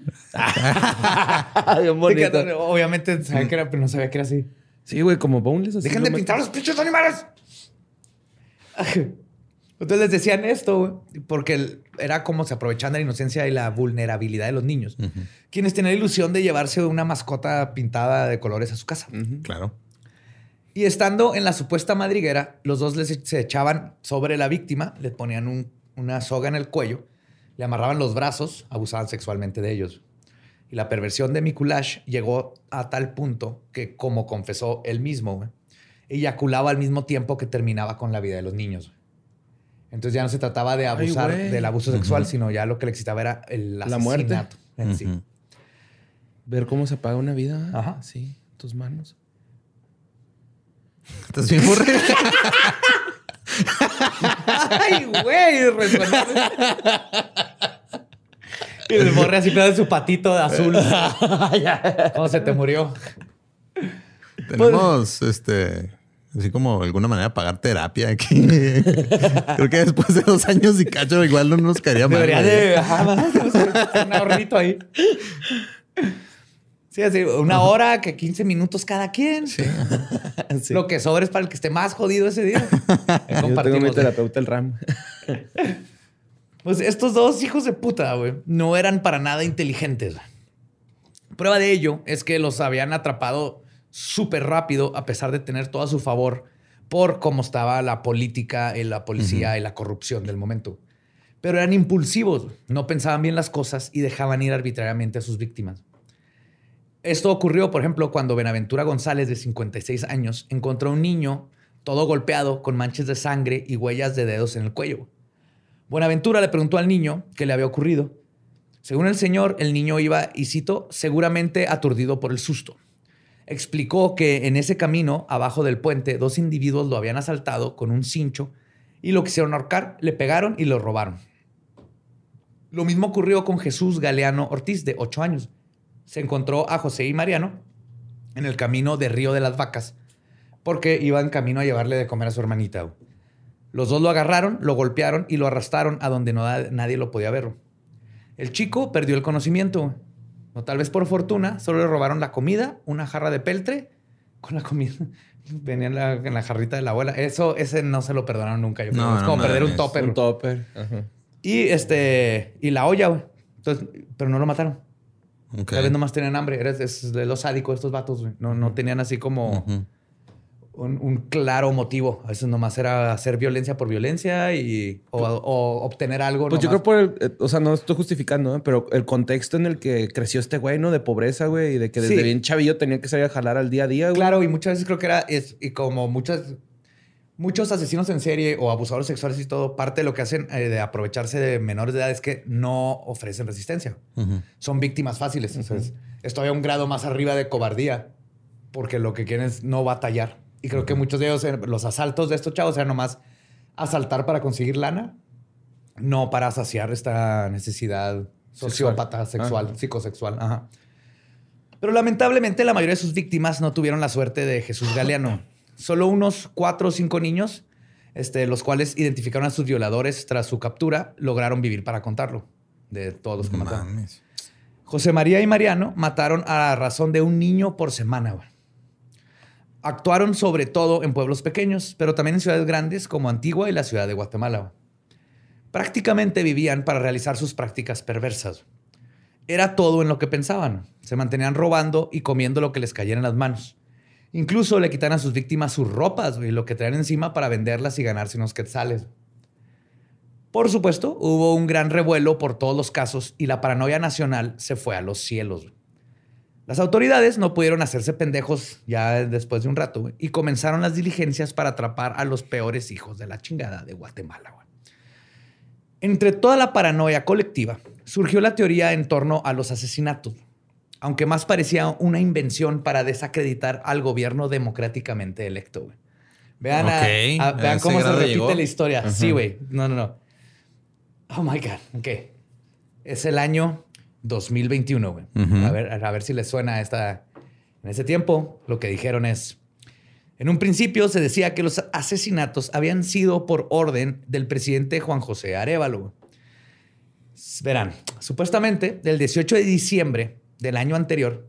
S3: Bien bonito.
S2: obviamente sabía que era, pero no sabía que era así.
S3: Sí, güey, como boneless. así
S2: Dejen de pintar a los pinches animales. Entonces les decían esto, güey, porque era como se aprovechaban de la inocencia y la vulnerabilidad de los niños, quienes tenían la ilusión de llevarse una mascota pintada de colores a su casa.
S1: Claro.
S2: Y estando en la supuesta madriguera, los dos les, se echaban sobre la víctima, le ponían un- una soga en el cuello, le amarraban los brazos, abusaban sexualmente de ellos. Y la perversión de Mikulash llegó a tal punto que, como confesó él mismo, güey, eyaculaba al mismo tiempo que terminaba con la vida de los niños. güey. Entonces ya no se trataba de abusar del abuso sexual, sino ya lo que le excitaba era el
S3: La muerte.
S2: en sí.
S3: Ver cómo se apaga una vida.
S2: Ajá.
S3: Sí, tus manos.
S1: ¿Estás bien?
S2: ¡Ay, güey! Y el borre así pedo de su patito de azul. ¿Cómo se te murió?
S1: Tenemos, este, así como de alguna manera pagar terapia aquí. Creo que después de dos años y cacho igual no nos caería mal.
S2: Debería de... Ajá, un ahorrito ahí. Sí, así, una hora, que 15 minutos cada quien.
S1: Sí.
S3: Sí.
S2: Lo que sobra es para el que esté más jodido ese día.
S3: Yo tengo mi
S2: Compartimos.
S3: terapeuta el RAM.
S2: Pues estos dos hijos de puta, güey, no eran para nada inteligentes. Prueba de ello es que los habían atrapado súper rápido a pesar de tener todo a su favor por cómo estaba la política, y la policía y la corrupción del momento. Pero eran impulsivos, no pensaban bien las cosas y dejaban ir arbitrariamente a sus víctimas. Esto ocurrió, por ejemplo, cuando Benaventura González, de 56 años, encontró a un niño todo golpeado con manchas de sangre y huellas de dedos en el cuello. Buenaventura le preguntó al niño qué le había ocurrido. Según el señor, el niño iba, y cito, seguramente aturdido por el susto. Explicó que en ese camino, abajo del puente, dos individuos lo habían asaltado con un cincho y lo quisieron ahorcar, le pegaron y lo robaron. Lo mismo ocurrió con Jesús Galeano Ortiz, de 8 años. Se encontró a José y Mariano en el camino de Río de las Vacas, porque iban camino a llevarle de comer a su hermanita. Los dos lo agarraron, lo golpearon y lo arrastraron a donde no, nadie lo podía ver. El chico perdió el conocimiento. No tal vez por fortuna, solo le robaron la comida, una jarra de peltre con la comida. Venía en la, en la jarrita de la abuela. Eso, ese no se lo perdonaron nunca. Yo creo.
S1: No,
S2: es
S1: no
S2: como perder un topper.
S3: Un topper. Ajá.
S2: Y este, y la olla, güey. Entonces, pero no lo mataron. Tal vez nomás tenían hambre. Era es de los sádicos estos vatos, güey. No, no tenían así como. Un, un claro motivo. A veces nomás era hacer violencia por violencia y o, o obtener algo.
S3: Pues yo creo por el, eh, o sea, no estoy justificando, ¿eh? pero el contexto en el que creció este güey, ¿no? De pobreza, güey, y de que desde
S2: Sí.
S3: bien chavillo tenía que salir a jalar al día a día, güey.
S2: Claro, y muchas veces creo que era, es, y como muchas, muchos asesinos en serie o abusadores sexuales y todo, parte de lo que hacen eh, de aprovecharse de menores de edad es que no ofrecen resistencia. Son víctimas fáciles. Entonces, es todavía un grado más arriba de cobardía, porque lo que quieren es no batallar. Y creo que muchos de ellos, eh, los asaltos de estos chavos, eran nomás asaltar para conseguir lana, no para saciar esta necesidad sociópata, sexual,
S3: Ajá.
S2: psicosexual. Ajá. Pero lamentablemente la mayoría de sus víctimas no tuvieron la suerte de Jesús Galeano. Solo unos cuatro o cinco niños, este, los cuales identificaron a sus violadores tras su captura, lograron vivir para contarlo, de todos los que mataron. José María y Mariano mataron a razón de un niño por semana. Actuaron sobre todo en pueblos pequeños, pero también en ciudades grandes como Antigua y la ciudad de Guatemala. Prácticamente vivían para realizar sus prácticas perversas. Era todo en lo que pensaban. Se mantenían robando y comiendo lo que les cayera en las manos. Incluso le quitan a sus víctimas sus ropas y lo que traen encima para venderlas y ganarse unos quetzales. Por supuesto, hubo un gran revuelo por todos los casos y la paranoia nacional se fue a los cielos. Las autoridades no pudieron hacerse pendejos ya después de un rato y comenzaron las diligencias para atrapar a los peores hijos de la chingada de Guatemala. Entre toda la paranoia colectiva surgió la teoría en torno a los asesinatos, aunque más parecía una invención para desacreditar al gobierno democráticamente electo. Vean, a-
S1: Ok,
S2: a-
S1: a
S2: vean cómo se repite
S1: llegó.
S2: la historia. Sí, güey. No, no, no. Oh my God. Ok. Es el año 2021, güey. A, ver, a ver si les suena esta. En ese tiempo, lo que dijeron es. En un principio se decía que los asesinatos habían sido por orden del presidente Juan José Arevalo. Verán, supuestamente, del 18 de diciembre del año anterior,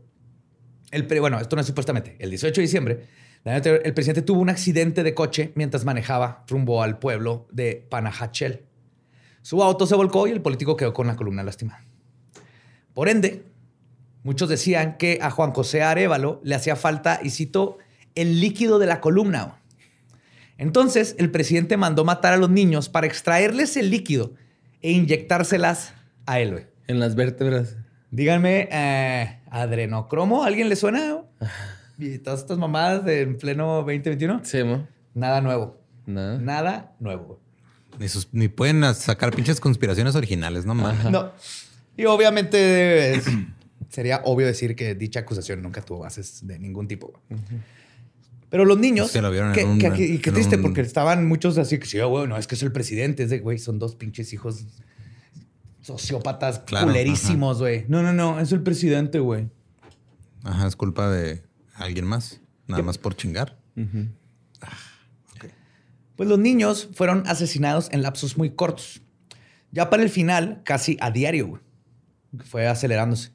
S2: el pre- bueno, esto no es supuestamente, el 18 de diciembre, del año anterior, el presidente tuvo un accidente de coche mientras manejaba rumbo al pueblo de Panajachel. Su auto se volcó y el político quedó con la columna lastimada. Por ende, muchos decían que a Juan José Arevalo le hacía falta, y cito, el líquido de la columna. Entonces, el presidente mandó matar a los niños para extraerles el líquido e inyectárselas a él. güey.
S3: En las vértebras.
S2: Díganme, eh, adrenocromo, ¿a ¿alguien le suena? Y todas estas mamadas de en pleno 2021.
S3: Sí, ¿no?
S2: Nada nuevo.
S3: Nada.
S2: Nada nuevo.
S1: Ni, sus- ni pueden sacar pinches conspiraciones originales, no mames.
S2: No. Y obviamente es- sería obvio decir que dicha acusación nunca tuvo bases de ningún tipo. Pero los niños.
S1: Es que lo vieron en
S2: que-
S1: un-
S2: que- que- y qué triste,
S1: un-
S2: porque estaban muchos así que sí, güey, no, es que es el presidente. Es de, güey, son dos pinches hijos sociópatas
S1: Claro,
S2: culerísimos, güey. No, no, no, es el presidente, güey.
S1: Ajá, es culpa de alguien más. Nada más por chingar.
S2: Pues los niños fueron asesinados en lapsos muy cortos. Ya para el final, casi a diario, güey. Fue acelerándose.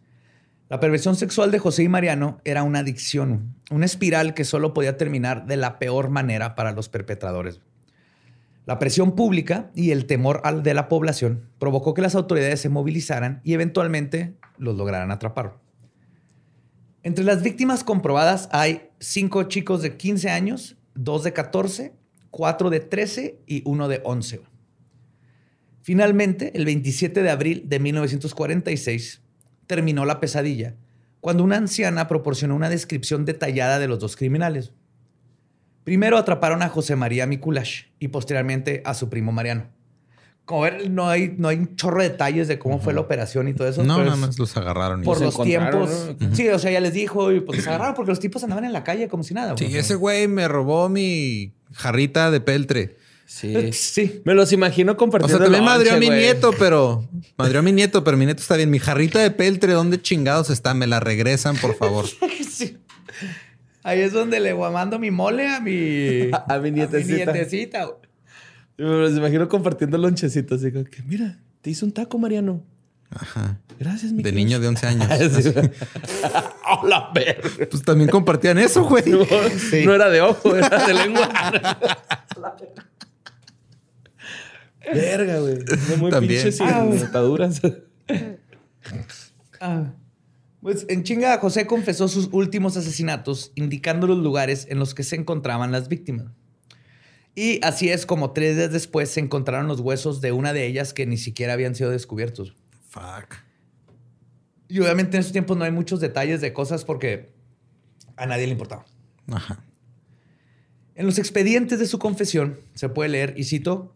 S2: La perversión sexual de José y Mariano era una adicción, una espiral que solo podía terminar de la peor manera para los perpetradores. La presión pública y el temor de la población provocó que las autoridades se movilizaran y eventualmente los lograran atrapar. Entre las víctimas comprobadas hay cinco chicos de 15 años, dos de 14, cuatro de 13 y uno de 11. Finalmente, el 27 de abril de 1946, terminó la pesadilla cuando una anciana proporcionó una descripción detallada de los dos criminales. Primero atraparon a José María Mikulash y posteriormente a su primo Mariano. Como ver, no hay, no hay un chorro de detalles de cómo fue la operación y todo eso.
S1: No,
S2: pero
S1: nada más los agarraron. y
S2: por los tiempos.
S3: ¿no?
S2: Sí, o sea, ya les dijo y pues se agarraron porque los tipos andaban en la calle como si nada.
S1: Sí, ese güey me robó mi jarrita de peltre.
S3: Sí.
S2: Sí.
S3: Me los imagino
S1: O
S3: compartiendo.
S1: sea, también madrió a mi nieto, pero madrió a mi nieto, pero mi nieto está bien. Mi jarrita de peltre, ¿dónde chingados está? Me la regresan, por favor.
S2: Sí. Ahí es donde le mando mi mole a mi,
S3: A- a mi nietecita.
S2: nietecita, güey.
S3: Me los imagino compartiendo lonchecitos. Que, mira, te hizo un taco, Mariano.
S1: Ajá.
S3: Gracias, mi
S1: De niño de 11 años.
S3: Sí. la verga.
S1: Pues también compartían eso, güey.
S3: No, no era de ojo, era de lengua. Verga, güey. No muy
S1: También.
S3: pinches
S2: Ah, güey.
S3: ataduras.
S2: Ah. Pues en chinga, José confesó sus últimos asesinatos, indicando los lugares en los que se encontraban las víctimas. Y así es como tres días después se encontraron los huesos de una de ellas que ni siquiera habían sido descubiertos.
S1: Fuck.
S2: Y obviamente en esos tiempos no hay muchos detalles de cosas porque a nadie le importaba.
S1: Ajá.
S2: En los expedientes de su confesión se puede leer, y cito,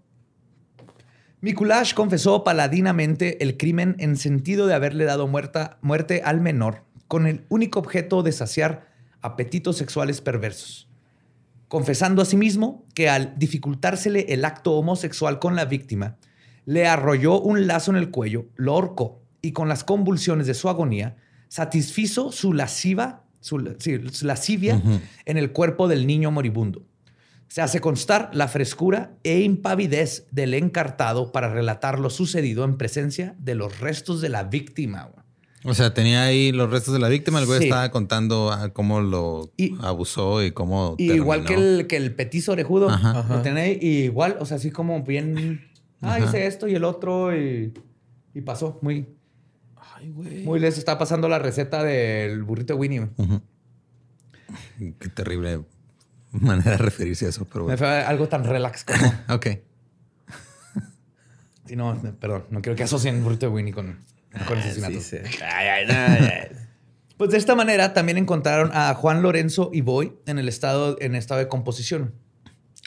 S2: Mikulash confesó paladinamente el crimen en sentido de haberle dado muerta- muerte al menor con el único objeto de saciar apetitos sexuales perversos, confesando asimismo que al dificultársele el acto homosexual con la víctima, le arrolló un lazo en el cuello, lo ahorcó y con las convulsiones de su agonía satisfizo su lasciva, su, sí, lascivia en el cuerpo del niño moribundo. Se hace constar la frescura e impavidez del encartado para relatar lo sucedido en presencia de los restos de la víctima.
S1: O sea, tenía ahí los restos de la víctima. El güey
S2: Sí.
S1: estaba contando ah, cómo lo
S2: Y-
S1: abusó y cómo.
S2: Y igual que el, que el petizo orejudo.
S1: Ajá.
S2: Lo tenía ahí, y igual, o sea, así como bien. Ah,
S1: Ajá.
S2: hice esto y el otro y, y pasó. Muy,
S3: Ay, güey.
S2: muy les está pasando la receta del burrito Winnie.
S1: Qué terrible manera de referirse a eso, pero
S2: Me fue algo tan relax como.
S1: Ok.
S2: Sí, no, perdón, no quiero que asocien burrito de Winnie con, con asesinatos.
S3: Sí, sí. Ay, ay, no, ay.
S2: Pues de esta manera también encontraron a Juan Lorenzo y Boy en el estado, en estado de composición.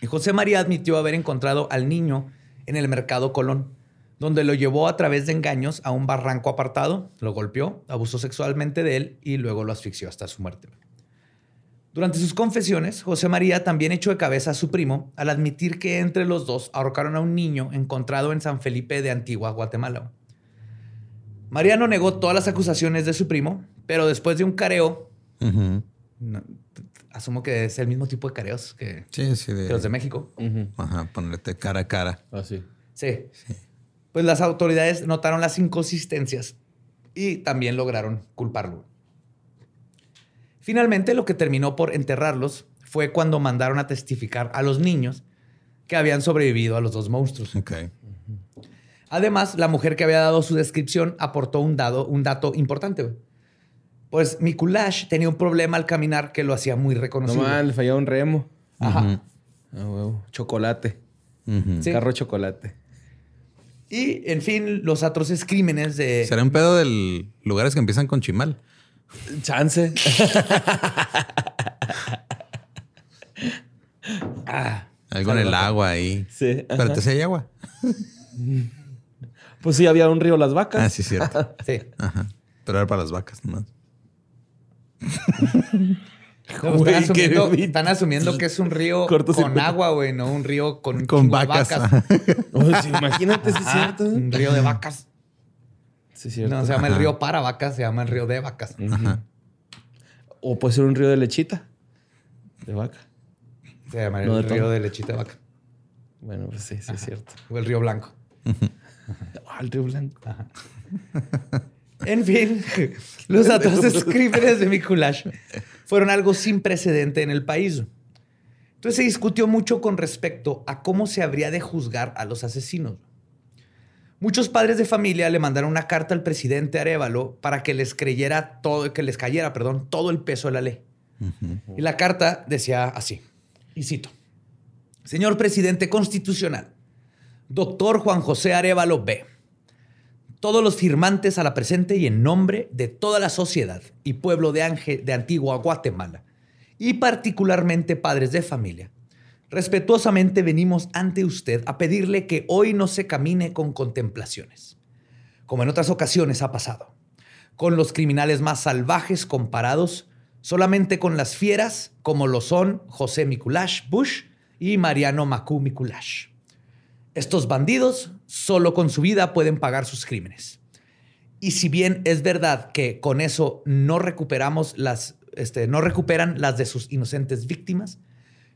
S2: Y José María admitió haber encontrado al niño en el mercado Colón, donde lo llevó a través de engaños a un barranco apartado, lo golpeó, abusó sexualmente de él y luego lo asfixió hasta su muerte. Durante sus confesiones, José María también echó de cabeza a su primo al admitir que entre los dos ahorcaron a un niño encontrado en San Felipe de Antigua, Guatemala. Mariano negó todas las acusaciones de su primo, pero después de un careo, no, asumo que es el mismo tipo de careos que,
S1: Sí, sí.
S2: que
S1: De,
S2: los de México.
S1: Ajá, ponerte cara a cara.
S3: Así.
S2: Sí. Pues las autoridades notaron las inconsistencias y también lograron culparlo. Finalmente, lo que terminó por enterrarlos fue cuando mandaron a testificar a los niños que habían sobrevivido a los dos monstruos. Además, la mujer que había dado su descripción aportó un, dado, un dato importante. Pues Mikulash tenía un problema al caminar que lo hacía muy
S3: No
S2: reconocible.
S3: mal, le fallaba un remo.
S2: Ajá.
S3: Ah, huevo. Chocolate.
S2: Sí.
S3: Carro chocolate.
S2: Y, en fin, los atroces crímenes de...
S1: Será un pedo del lugares que empiezan con chimal.
S3: Chance.
S2: Ah,
S1: Algo en el agua ahí.
S3: Sí.
S1: Pero te hay agua.
S3: Pues sí, había un río Las Vacas.
S1: Ah, sí, cierto.
S2: sí.
S1: Ajá. Pero era para las vacas nomás.
S2: No,
S3: Güey,
S2: están, asumiendo, están asumiendo que es un río con agua, güey, no un río con,
S1: vacas.
S3: Oh, sí, imagínate si es cierto.
S2: Un río de vacas.
S3: Sí, es cierto.
S2: No se llama el río para vacas, se llama el río de vacas.
S1: Ajá.
S3: O puede ser un río de lechita. De vaca.
S2: Se llama el
S3: de
S2: río de lechita de vaca.
S3: Bueno, pues sí, sí es cierto.
S2: O el río blanco.
S3: Ah, el río blanco.
S2: En fin, los atroces crímenes de Mikulash fueron algo sin precedente en el país. Entonces se discutió mucho con respecto a cómo se habría de juzgar a los asesinos. Muchos padres de familia le mandaron una carta al presidente Arevalo para que les creyera todo, que les cayera, perdón, todo el peso de la ley. Y la carta decía así, y cito, Señor presidente constitucional, doctor Juan José Arevalo B., todos los firmantes a la presente y en nombre de toda la sociedad y pueblo de, de Antigua Guatemala, y particularmente padres de familia, respetuosamente venimos ante usted a pedirle que hoy no se camine con contemplaciones, como en otras ocasiones ha pasado, con los criminales más salvajes comparados solamente con las fieras como lo son José Mikulash Bush y Mariano Macú Mikulash. Estos bandidos solo con su vida pueden pagar sus crímenes. Y si bien es verdad que con eso no recuperamos las, este, no recuperan las de sus inocentes víctimas,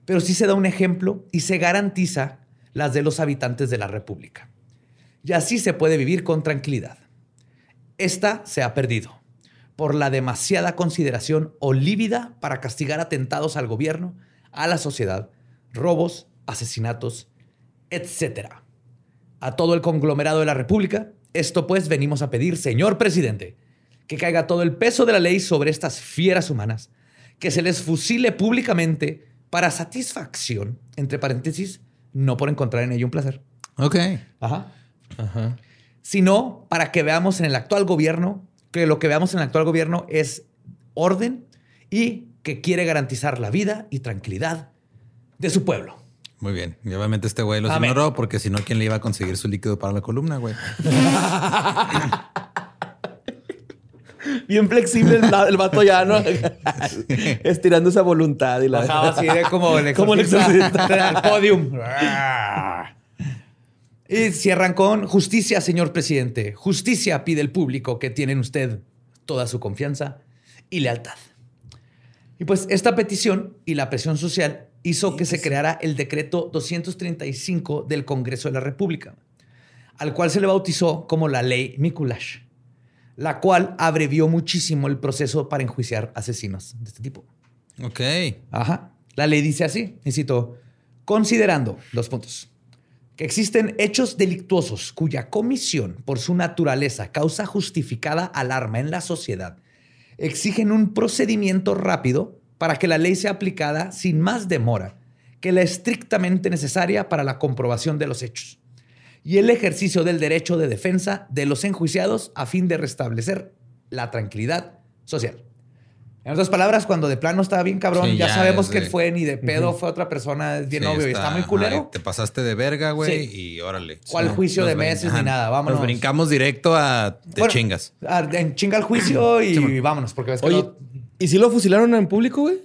S2: pero sí se da un ejemplo y se garantiza las de los habitantes de la República. Y así se puede vivir con tranquilidad. Esta se ha perdido, por la demasiada consideración o lívida para castigar atentados al gobierno, a la sociedad, robos, asesinatos, etc. A todo el conglomerado de la República, esto pues venimos a pedir, señor presidente, que caiga todo el peso de la ley sobre estas fieras humanas, que se les fusile públicamente para satisfacción, entre paréntesis, no por encontrar en ello un placer.
S1: Ok.
S2: Ajá. Ajá. Sino para que veamos en el actual gobierno, que lo que veamos en el actual gobierno es orden y que quiere garantizar la vida y tranquilidad de su pueblo.
S1: Muy bien. Y obviamente este güey los ignoró porque si no, ¿quién le iba a conseguir su líquido para la columna, güey?
S3: Bien flexible el, vato ya, ¿no? Estirando esa voluntad y la
S2: Bajaba así de como el como el al podium. y cierran con justicia, señor presidente. Justicia pide el público que tienen usted toda su confianza y lealtad. Y pues esta petición y la presión social hizo que se creara el decreto 235 del Congreso de la República, al cual se le bautizó como la ley Mikulash, la cual abrevió muchísimo el proceso para enjuiciar asesinos de este tipo.
S1: Ok.
S2: Ajá. La ley dice así, necesito, considerando los puntos, que existen hechos delictuosos cuya comisión por su naturaleza causa justificada alarma en la sociedad exigen un procedimiento rápido para que la ley sea aplicada sin más demora que la estrictamente necesaria para la comprobación de los hechos y el ejercicio del derecho de defensa de los enjuiciados a fin de restablecer la tranquilidad social. En otras palabras, cuando de plano estaba bien cabrón, ya, sabemos que fue ni de pedo, fue otra persona, es bien obvio y está muy culero.
S1: te pasaste de verga, güey, y órale.
S2: ¿Cuál juicio de meses ni nada? Vámonos.
S1: Nos brincamos directo a de chingas.
S2: en chinga el juicio y vámonos, porque ves que
S3: Oye, ¿y si lo fusilaron en público, güey?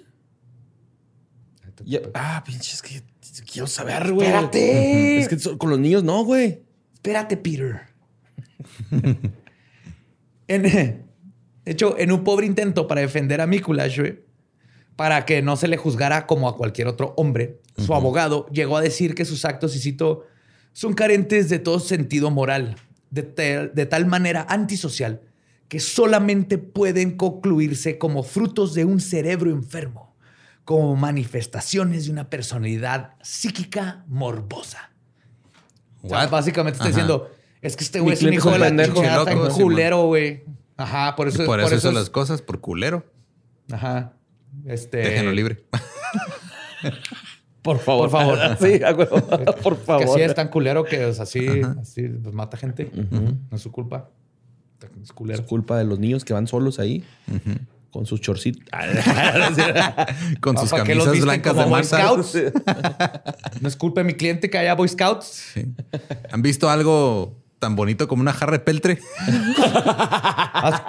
S3: ah, pinche, es que quiero saber, güey.
S2: Espérate.
S3: Es que con los niños no, güey.
S2: Espérate, Peter. en, de hecho, en un pobre intento para defender a Mikulash, para que no se le juzgara como a cualquier otro hombre, su abogado llegó a decir que sus actos, y cito, son carentes de todo sentido moral, de, de tal manera antisocial, que solamente pueden concluirse como frutos de un cerebro enfermo, como manifestaciones de una personalidad psíquica morbosa. básicamente está diciendo, es que este güey es un hijo de la chingada, culero, güey. Ajá, por eso.
S1: por eso, hizo las cosas, por culero.
S2: Ajá. Este.
S1: Déjenlo libre.
S3: por favor.
S2: Por favor.
S3: sí, por favor.
S2: Que sí es tan culero que es así, así pues, mata gente. No es su culpa.
S3: Es culero. Es culpa de los niños que van solos ahí. Con sus chorcitos.
S1: con sus camisas blancas de
S2: Boy Scouts. no es culpa de mi cliente que haya Boy Scouts.
S1: Sí. ¿Han visto algo tan bonito como una jarra de peltre.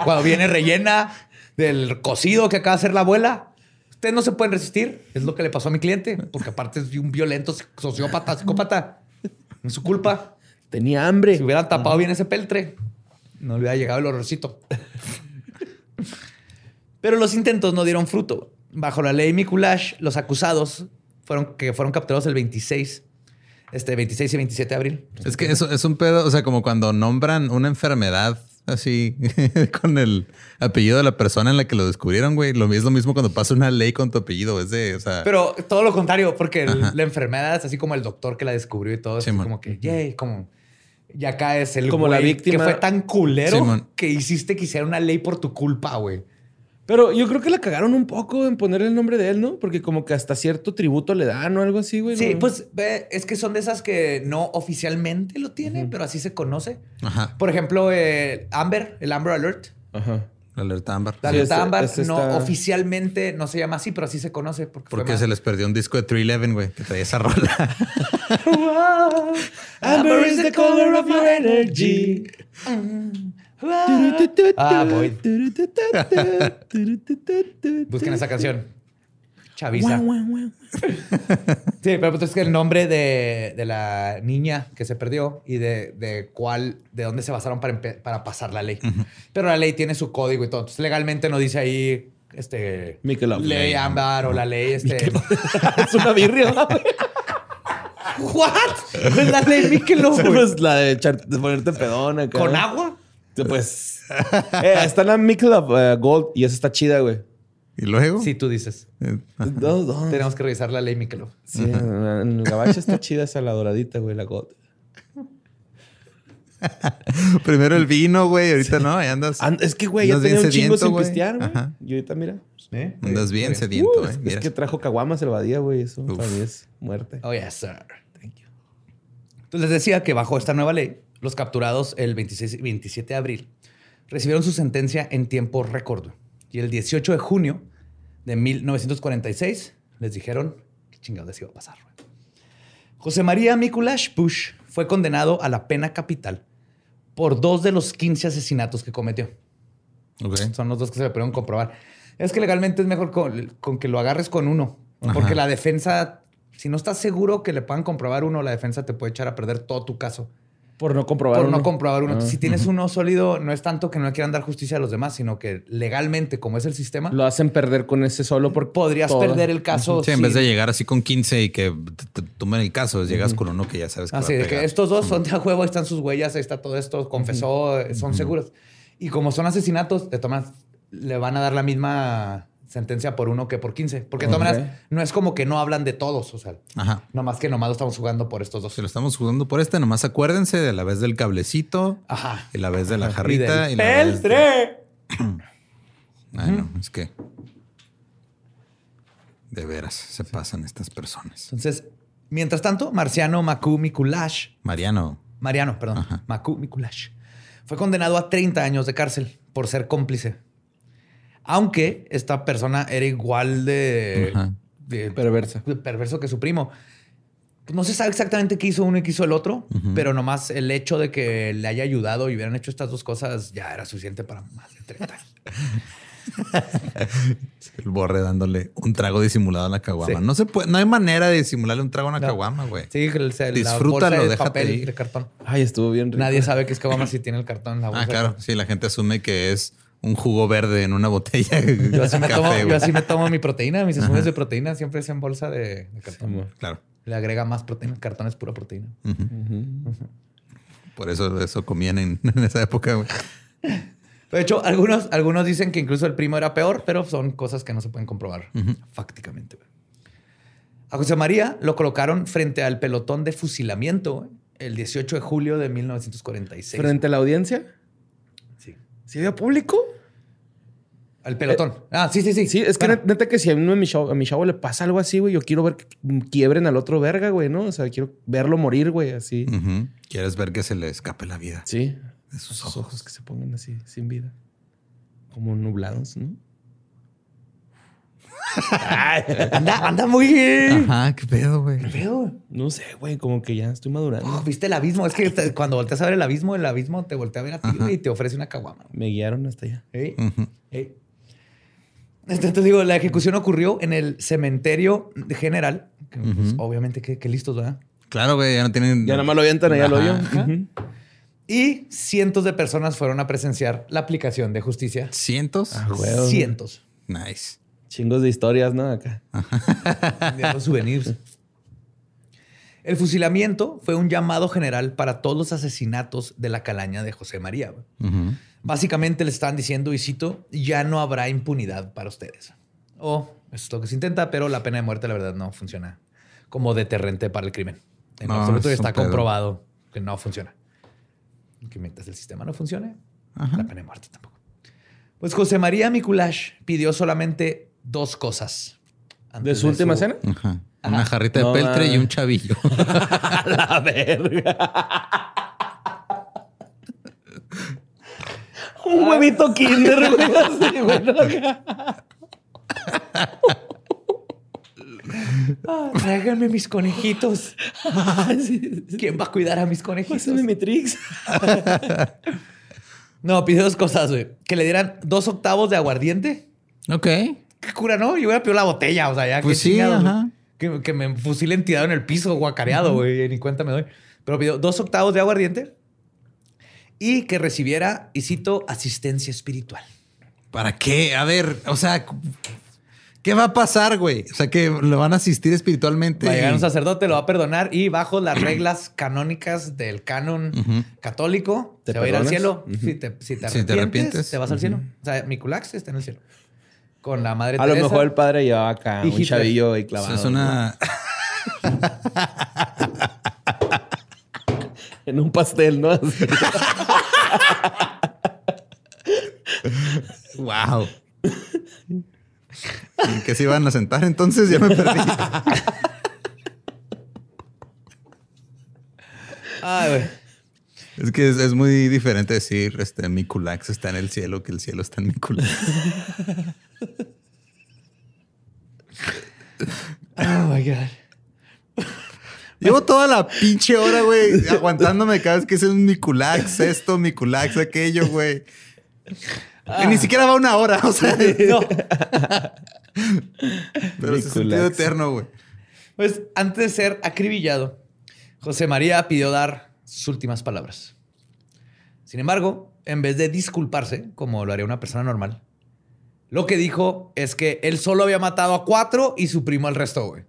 S2: Cuando viene rellena del cocido que acaba de hacer la abuela. Ustedes no se pueden resistir. Es lo que le pasó a mi cliente, porque aparte es un violento sociópata, psicópata. No es su culpa.
S3: Tenía hambre.
S2: Si hubieran tapado bien ese peltre, no le hubiera llegado el horrorcito. Pero los intentos no dieron fruto. Bajo la ley Mikulash, los acusados fueron, que fueron capturados el 26 este 26 y 27 de abril.
S1: Es que eso es un pedo, o sea, como cuando nombran una enfermedad así con el apellido de la persona en la que lo descubrieron, güey. Lo, es lo mismo cuando pasa una ley con tu apellido, es de, o sea...
S2: Pero todo lo contrario, porque la enfermedad es así como el doctor que la descubrió y todo, es como que, yay, como... Y acá es el
S3: como la víctima
S2: que fue tan culero que hiciste que hiciera una ley por tu culpa, güey.
S3: Pero yo creo que la cagaron un poco en poner el nombre de él, ¿no? Porque como que hasta cierto tributo le dan o algo así, güey.
S2: Sí, pues es que son de esas que no oficialmente lo tienen, pero así se conoce. Ajá. Por ejemplo, eh, Amber, el Amber Alert.
S1: Ajá. Alerta Amber.
S2: La alerta Amber no oficialmente no se llama así, pero así se conoce. Porque,
S1: porque se les perdió un disco de 311, güey, que traía esa rola.
S2: Amber is the color of your energy. Mm. Ah, voy. Busquen esa canción. Chaviza. sí, pero pues es que el nombre de, la niña que se perdió y de, cuál, de dónde se basaron para, pasar la ley. Pero la ley tiene su código y todo. Entonces legalmente no dice ahí este ley Ámbar o la ley este.
S3: es una birria.
S2: What? Pues la ley Michelob.
S3: Pues la de, ponerte pedona.
S2: ¿Con agua?
S3: Pues. eh, está la Michelob eh, Gold y esa está chida, güey.
S1: ¿Y luego?
S2: Sí, tú dices.
S1: Eh,
S3: No, no.
S2: Tenemos que revisar la ley Michelob.
S3: Sí, en el gabacho está chida esa la doradita, güey, la Gold.
S1: Primero el vino, güey. Ahorita no, ahí andas.
S3: And- es que, güey, ya
S1: Andas
S3: tenía
S1: bien
S3: un chingo
S1: sediento,
S3: sin
S1: güey.
S3: pistear, güey. Y ahorita, mira.
S2: ¿Eh?
S1: Andas bien sediento,
S3: Uh,
S1: eh.
S3: es, que trajo caguamas el badía, güey. Eso
S1: Uf.
S3: para mí es muerte.
S2: Oh, yes, sir. Thank you. Entonces les decía que bajo esta nueva ley, los capturados el 26 y 27 de abril recibieron su sentencia en tiempo récord. Y el 18 de junio de 1946 les dijeron qué chingados les iba a pasar. José María Mikulash Bush fue condenado a la pena capital por dos de los 15 asesinatos que cometió.
S1: Ok.
S2: Son los dos que se le pudieron comprobar. Es que legalmente es mejor con, con que lo agarres con uno. Porque
S1: Ajá.
S2: la defensa, si no estás seguro que le puedan comprobar uno, la defensa te puede echar a perder todo tu caso.
S3: Por no comprobar
S2: por no
S3: uno.
S2: comprobar uno.
S3: Ah.
S2: si tienes uno sólido, no es tanto que no le quieran dar justicia a los demás, sino que legalmente, como es el sistema,
S3: Lo hacen perder con ese solo por
S2: podrías
S3: todo.
S2: perder el caso.
S1: Sí, en vez de llegar así con 15 y que te, te tomen el caso, llegas con uno que ya sabes que
S2: Así
S1: va a
S2: de que estos dos son de a huevo, ahí están sus huellas, ahí está todo esto, confesó, son seguros. Y como son asesinatos, de todas maneras, le van a dar la misma sentencia por uno que por 15. Porque de todas maneras, no es como que no hablan de todos, o sea,
S1: Ajá.
S2: nomás que nomás lo estamos jugando por estos dos.
S1: Si lo estamos jugando por este, nomás acuérdense de la vez del cablecito
S2: Ajá.
S1: y la vez de la
S2: Y
S1: jarrita
S2: del
S1: y, la vez de-
S2: peltre.
S1: Ay, no, es que de veras se pasan estas personas.
S2: Entonces, mientras tanto, Marciano Macu Mikulash,
S1: Mariano.
S2: Mariano, perdón,
S1: Ajá.
S2: Macu Mikulash, fue condenado a 30 años de cárcel por ser cómplice. Aunque esta persona era igual de,
S3: Perversa.
S2: perverso que su primo. Pues no se sabe exactamente qué hizo uno y qué hizo el otro, pero nomás el hecho de que le haya ayudado y hubieran hecho estas dos cosas ya era suficiente para más de 30 años.
S1: El borre dándole un trago disimulado a la caguama.
S2: Sí.
S1: No se puede, no hay manera de disimularle un trago a una
S2: No.
S1: caguama, güey.
S2: Sí, el- el- la
S1: Disfrútalo,
S2: de
S1: déjate
S2: papel
S1: ir.
S2: de cartón.
S3: Ay, estuvo bien rico.
S2: Nadie sabe que es caguama si tiene el cartón en la bolsa.
S1: Ah, claro. Sí, la gente asume que es un jugo verde en una botella.
S2: Yo así, me
S1: Café,
S2: tomo, yo
S1: güey.
S2: así me tomo mi proteína, mis insumos de proteína siempre es en bolsa de, de cartón.
S1: Claro.
S2: Le agrega más proteína. El cartón es pura proteína.
S1: Por eso eso comían en, en esa época, güey.
S2: De hecho, algunos, algunos dicen que incluso el primo era peor, pero son cosas que no se pueden comprobar fácticamente. A José María lo colocaron frente al pelotón de fusilamiento el 18 de julio de 1946.
S3: Frente a la audiencia,
S2: Sí.
S3: ¿sí había público?
S2: Al pelotón. ah, sí, sí, sí.
S3: Sí, es que neta que si a, mí, a mi chavo, a mi chavo le pasa algo así, güey, yo quiero ver que quiebren al otro verga, güey, ¿no? O sea, quiero verlo morir, güey, así.
S1: Quieres ver que se le escape la vida
S3: Sí.
S1: de sus ojos.
S3: ojos que se pongan así, sin vida. Como nublados, ¿no?
S2: anda, anda muy...
S1: Ajá, qué pedo, güey.
S2: ¿Qué pedo?
S3: No sé, güey, como que ya estoy madurando.
S2: Oh, ¿Viste el abismo? Es que te- cuando volteas a ver el abismo, el abismo te voltea a ver a ti güey, y te ofrece una caguama.
S3: Me guiaron hasta allá.
S2: Ey,
S1: Ujú.
S2: ey. Entonces digo, la ejecución ocurrió en el cementerio general. que, pues, obviamente, que, que listos, ¿verdad?
S1: Claro, güey, ya no tienen.
S3: Ya nada más lo avientan hoyo.
S1: ajá.
S3: Ujú.
S2: Y cientos de personas fueron a presenciar la aplicación de justicia.
S1: ¿Cientos?
S3: Ah.
S2: Cientos.
S1: Nice.
S3: Chingos de historias, ¿no? Acá.
S2: vendiendo souvenirs. El fusilamiento fue un llamado general para todos los asesinatos de la calaña de José María. güey.
S1: Ujú.
S2: Básicamente le están diciendo, y cito, ya no habrá impunidad para ustedes. O eso es lo que se intenta, pero la pena de muerte, la verdad, no funciona como deterrente para el crimen. En
S1: No,
S2: absoluto
S1: es
S2: está
S1: pedo.
S2: comprobado que no funciona. Que mientras el sistema no funcione,
S1: Ajá.
S2: la pena de muerte tampoco. Pues José María Mikulash pidió solamente dos cosas.
S3: ¿De su última cena?
S1: Ajá. Una jarrita de
S3: No,
S1: peltre y un chavillo.
S3: la verga. Un huevito kinder, güey. Así, güey.
S2: Ah, tráiganme mis conejitos. ¿Quién va a cuidar a mis conejitos?
S3: Pásame mi trix.
S2: No, pide dos cosas, güey. Que le dieran dos octavos de aguardiente.
S1: ok.
S2: ¿Qué cura, no? Yo hubiera pedido la botella, o sea, ya
S1: Pues
S2: qué
S1: sí, ajá.
S2: Que, que me fusilen tirado en el piso, guacareado, güey. Ni cuenta me doy. Pero pidió dos octavos de aguardiente y que recibiera, y cito, asistencia espiritual.
S1: ¿Para qué? A ver, o sea, ¿Qué va a pasar, güey? O sea, que lo van a asistir espiritualmente.
S2: Va a llegar un
S1: y-
S2: sacerdote, lo va a perdonar y bajo las reglas canónicas del canon católico,
S3: ¿Te
S2: se va a ir al cielo.
S3: Ujú.
S2: si, te, si te
S1: Si te
S2: arrepientes, te vas al cielo. O sea, Miculax está en el cielo. Con la madre
S3: A lo
S2: Teresa.
S3: mejor el padre llevaba acá
S2: Y
S3: un
S2: Hitler.
S3: chavillo
S1: O
S3: clavado.
S1: sea, es una.
S3: En un pastel, ¿no?
S1: wow. ¿En qué se iban a sentar entonces? Ya me perdí.
S2: Ay, güey.
S1: Es que es, es muy diferente decir este mi culax está en el cielo que el cielo está en mi culax.
S2: Oh my God.
S1: Llevo toda la pinche hora, güey, aguantándome cada vez que es un mi culax, esto, mi culax, aquello, güey. Que ni siquiera va una hora, o sea,
S2: No.
S1: pero es sentido eterno, güey.
S2: Pues antes de ser acribillado, José María pidió dar sus últimas palabras. Sin embargo, en vez de disculparse, como lo haría una persona normal, lo que dijo es que él solo había matado a cuatro y su primo al resto, güey.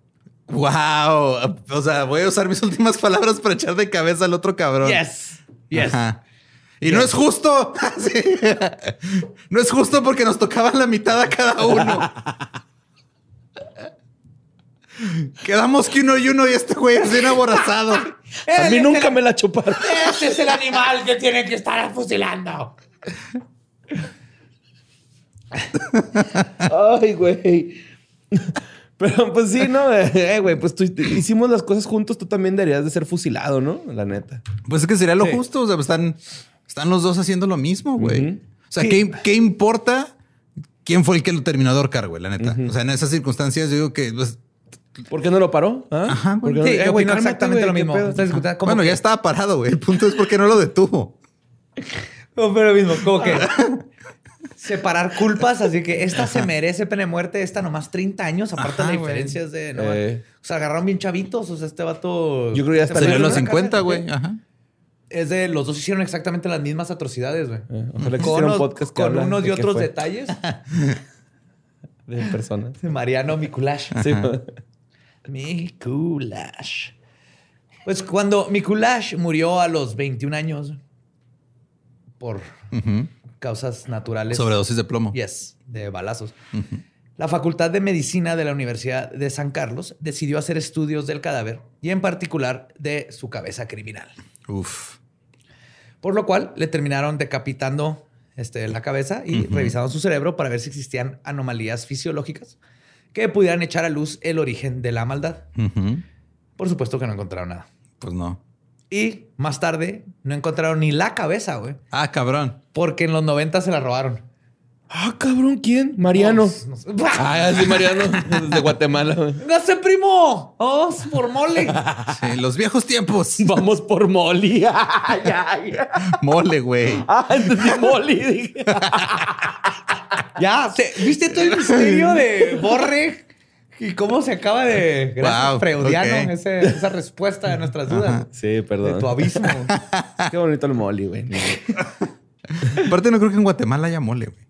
S1: Wow. O sea, voy a usar mis últimas palabras para echar de cabeza al otro cabrón.
S2: Yes. Yes.
S1: Ajá. Y no es justo. Sí. No es justo porque nos tocaban la mitad a cada uno. Quedamos que uno y uno y este güey es bien aborazado.
S3: A mí nunca me la chuparon.
S2: Ese es el animal que tiene que estar fusilando.
S3: Ay, güey. Pero pues sí, ¿no? Eh, güey, pues tú hicimos las cosas juntos, tú también deberías de ser fusilado, ¿no? La neta.
S1: Pues es que sería lo
S2: Sí.
S1: justo. O sea, están, están los dos haciendo lo mismo, güey. O sea,
S2: Sí.
S1: ¿qué, qué importa quién fue el que lo terminó de ahorcar, güey? La neta. O sea, en esas circunstancias yo digo que... pues,
S3: ¿Por qué no lo paró? ¿Ah?
S1: Ajá, güey.
S3: ¿Por qué no-
S2: Sí,
S3: Eh, güey,
S2: exactamente
S3: güey,
S2: lo
S3: ¿qué
S2: mismo.
S1: bueno,
S2: que-
S1: ya estaba parado, güey. El punto es por qué no lo detuvo.
S2: No, pero lo mismo, como que separar culpas, así que esta se merece pena de muerte, esta nomás 30 años, aparte
S1: Ajá,
S2: de
S1: güey.
S2: diferencias de... no,
S3: Eh.
S2: O sea, agarraron bien chavitos, o sea, este vato...
S3: Yo creo que ya
S2: vato
S1: en los
S2: una
S1: 50,
S2: cárcel,
S1: güey. Ajá.
S2: Es de los dos hicieron exactamente las mismas atrocidades, güey.
S3: Eh, ojalá
S2: Con,
S3: un
S2: unos-
S3: podcast que
S2: con unos
S3: de
S2: y otros
S3: fue.
S2: detalles.
S3: De personas.
S2: de Mariano Mikulash.
S3: Sí, güey.
S2: Mikulash. Pues cuando Mikulash murió a los 21 años por
S1: Ujú.
S2: Causas naturales.
S1: Sobredosis de plomo.
S2: Yes, de balazos. La Facultad de Medicina de la Universidad de San Carlos decidió hacer estudios del cadáver y en particular de su cabeza criminal.
S1: Uf.
S2: Por lo cual le terminaron decapitando este, la cabeza y revisaron su cerebro para ver si existían anomalías fisiológicas que pudieran echar a luz el origen de la maldad. Por supuesto que no encontraron nada.
S1: Pues no.
S2: Y más tarde no encontraron ni la cabeza, güey,
S1: Ah, cabrón.
S2: porque en los 90 se la robaron.
S3: Ah, cabrón, ¿quién? Mariano.
S2: No sé.
S3: Ah, sí, Mariano. De Guatemala. güey.
S2: ¡No sé, primo! ¡Vamos por mole!
S1: Sí, los viejos tiempos.
S3: Vamos por Molly. ya, ya.
S1: Mole, güey.
S3: Ah, Molly. dije.
S2: ya, ¿viste todo el misterio de Borre? ¿Y cómo se acaba de... Gracias,
S1: Wow,
S2: Freudiano, ese- esa respuesta de nuestras dudas.
S3: Sí,
S2: De
S3: perdón.
S2: tu abismo.
S3: Qué bonito el Molly, güey.
S1: Aparte, no creo que en Guatemala haya mole, güey.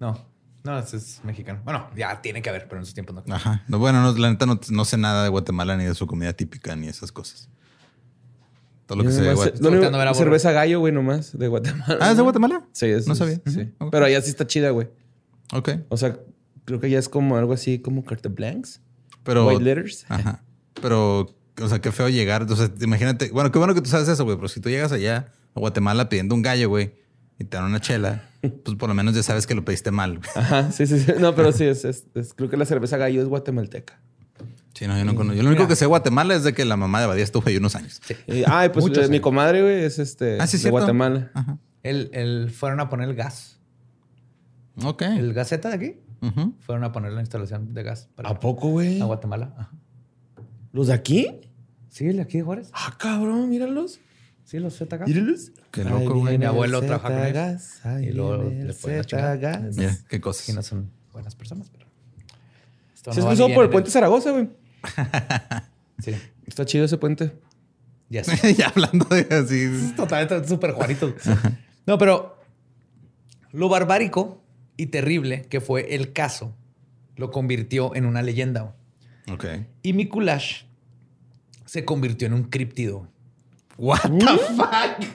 S2: No, no, ese es mexicano. Bueno, ya tiene que haber, pero en esos tiempos no.
S1: Ajá. No, bueno, no, la neta no, no sé nada de Guatemala ni de su comida típica ni esas cosas. Todo lo que de
S3: Nomás,
S1: Guatemala.
S3: no, cerveza gallo, güey, nomás, de Guatemala.
S1: Ah, ¿es de Guatemala?
S3: Sí, es.
S1: No sabía.
S3: Sí. Pero allá sí está chida, güey.
S1: Ok.
S3: O sea, creo que ya es como algo así como carte blancs.
S1: Pero.
S3: White letters.
S1: Ajá. Pero, o sea, qué feo llegar. O sea, imagínate. Bueno, qué bueno que tú sabes eso, güey. Pero si tú llegas allá a Guatemala pidiendo un gallo, güey, y te dan una chela, pues por lo menos ya sabes que lo pediste mal. güey.
S3: Ajá, sí, sí, sí. No, pero sí, es, es- es- creo que la cerveza gallo es guatemalteca.
S1: Sí, no, yo no conozco. Yo lo único que sé de Guatemala es de que la mamá de Badía estuvo ahí unos años.
S3: Y, ay, pues
S2: Muchos
S3: eh, mi comadre, güey, es este
S1: Ah, sí,
S3: de
S1: cierto.
S3: Guatemala.
S1: Ajá.
S2: Él, él fueron a poner el gas.
S1: Ok.
S2: El gaceta de aquí. Fueron a poner la instalación de gas. para-
S3: ¿A poco, güey?
S2: A Guatemala. Ajá.
S3: ¿Los de aquí?
S2: Sí, el de aquí de Juárez.
S3: Ah, cabrón, míralos.
S2: Sí, los ZK.
S3: Míralos.
S1: Qué loco, güey.
S2: Mi abuelo trabaja con ellos. Y luego le fue la chingada.
S3: gas.
S1: Mira, qué
S2: Sí,
S1: cosas.
S2: no son buenas personas, pero. Esto
S3: Se
S2: no
S3: por el puente
S2: en
S3: Zaragoza, güey.
S2: Sí.
S3: Está chido ese puente.
S2: Yes.
S1: ya hablando de así.
S2: Totalmente súper Juanito. No, pero lo barbárico y terrible que fue el caso lo convirtió en una leyenda.
S1: Ok.
S2: Y Mikulash se convirtió en un críptido.
S1: What the fuck?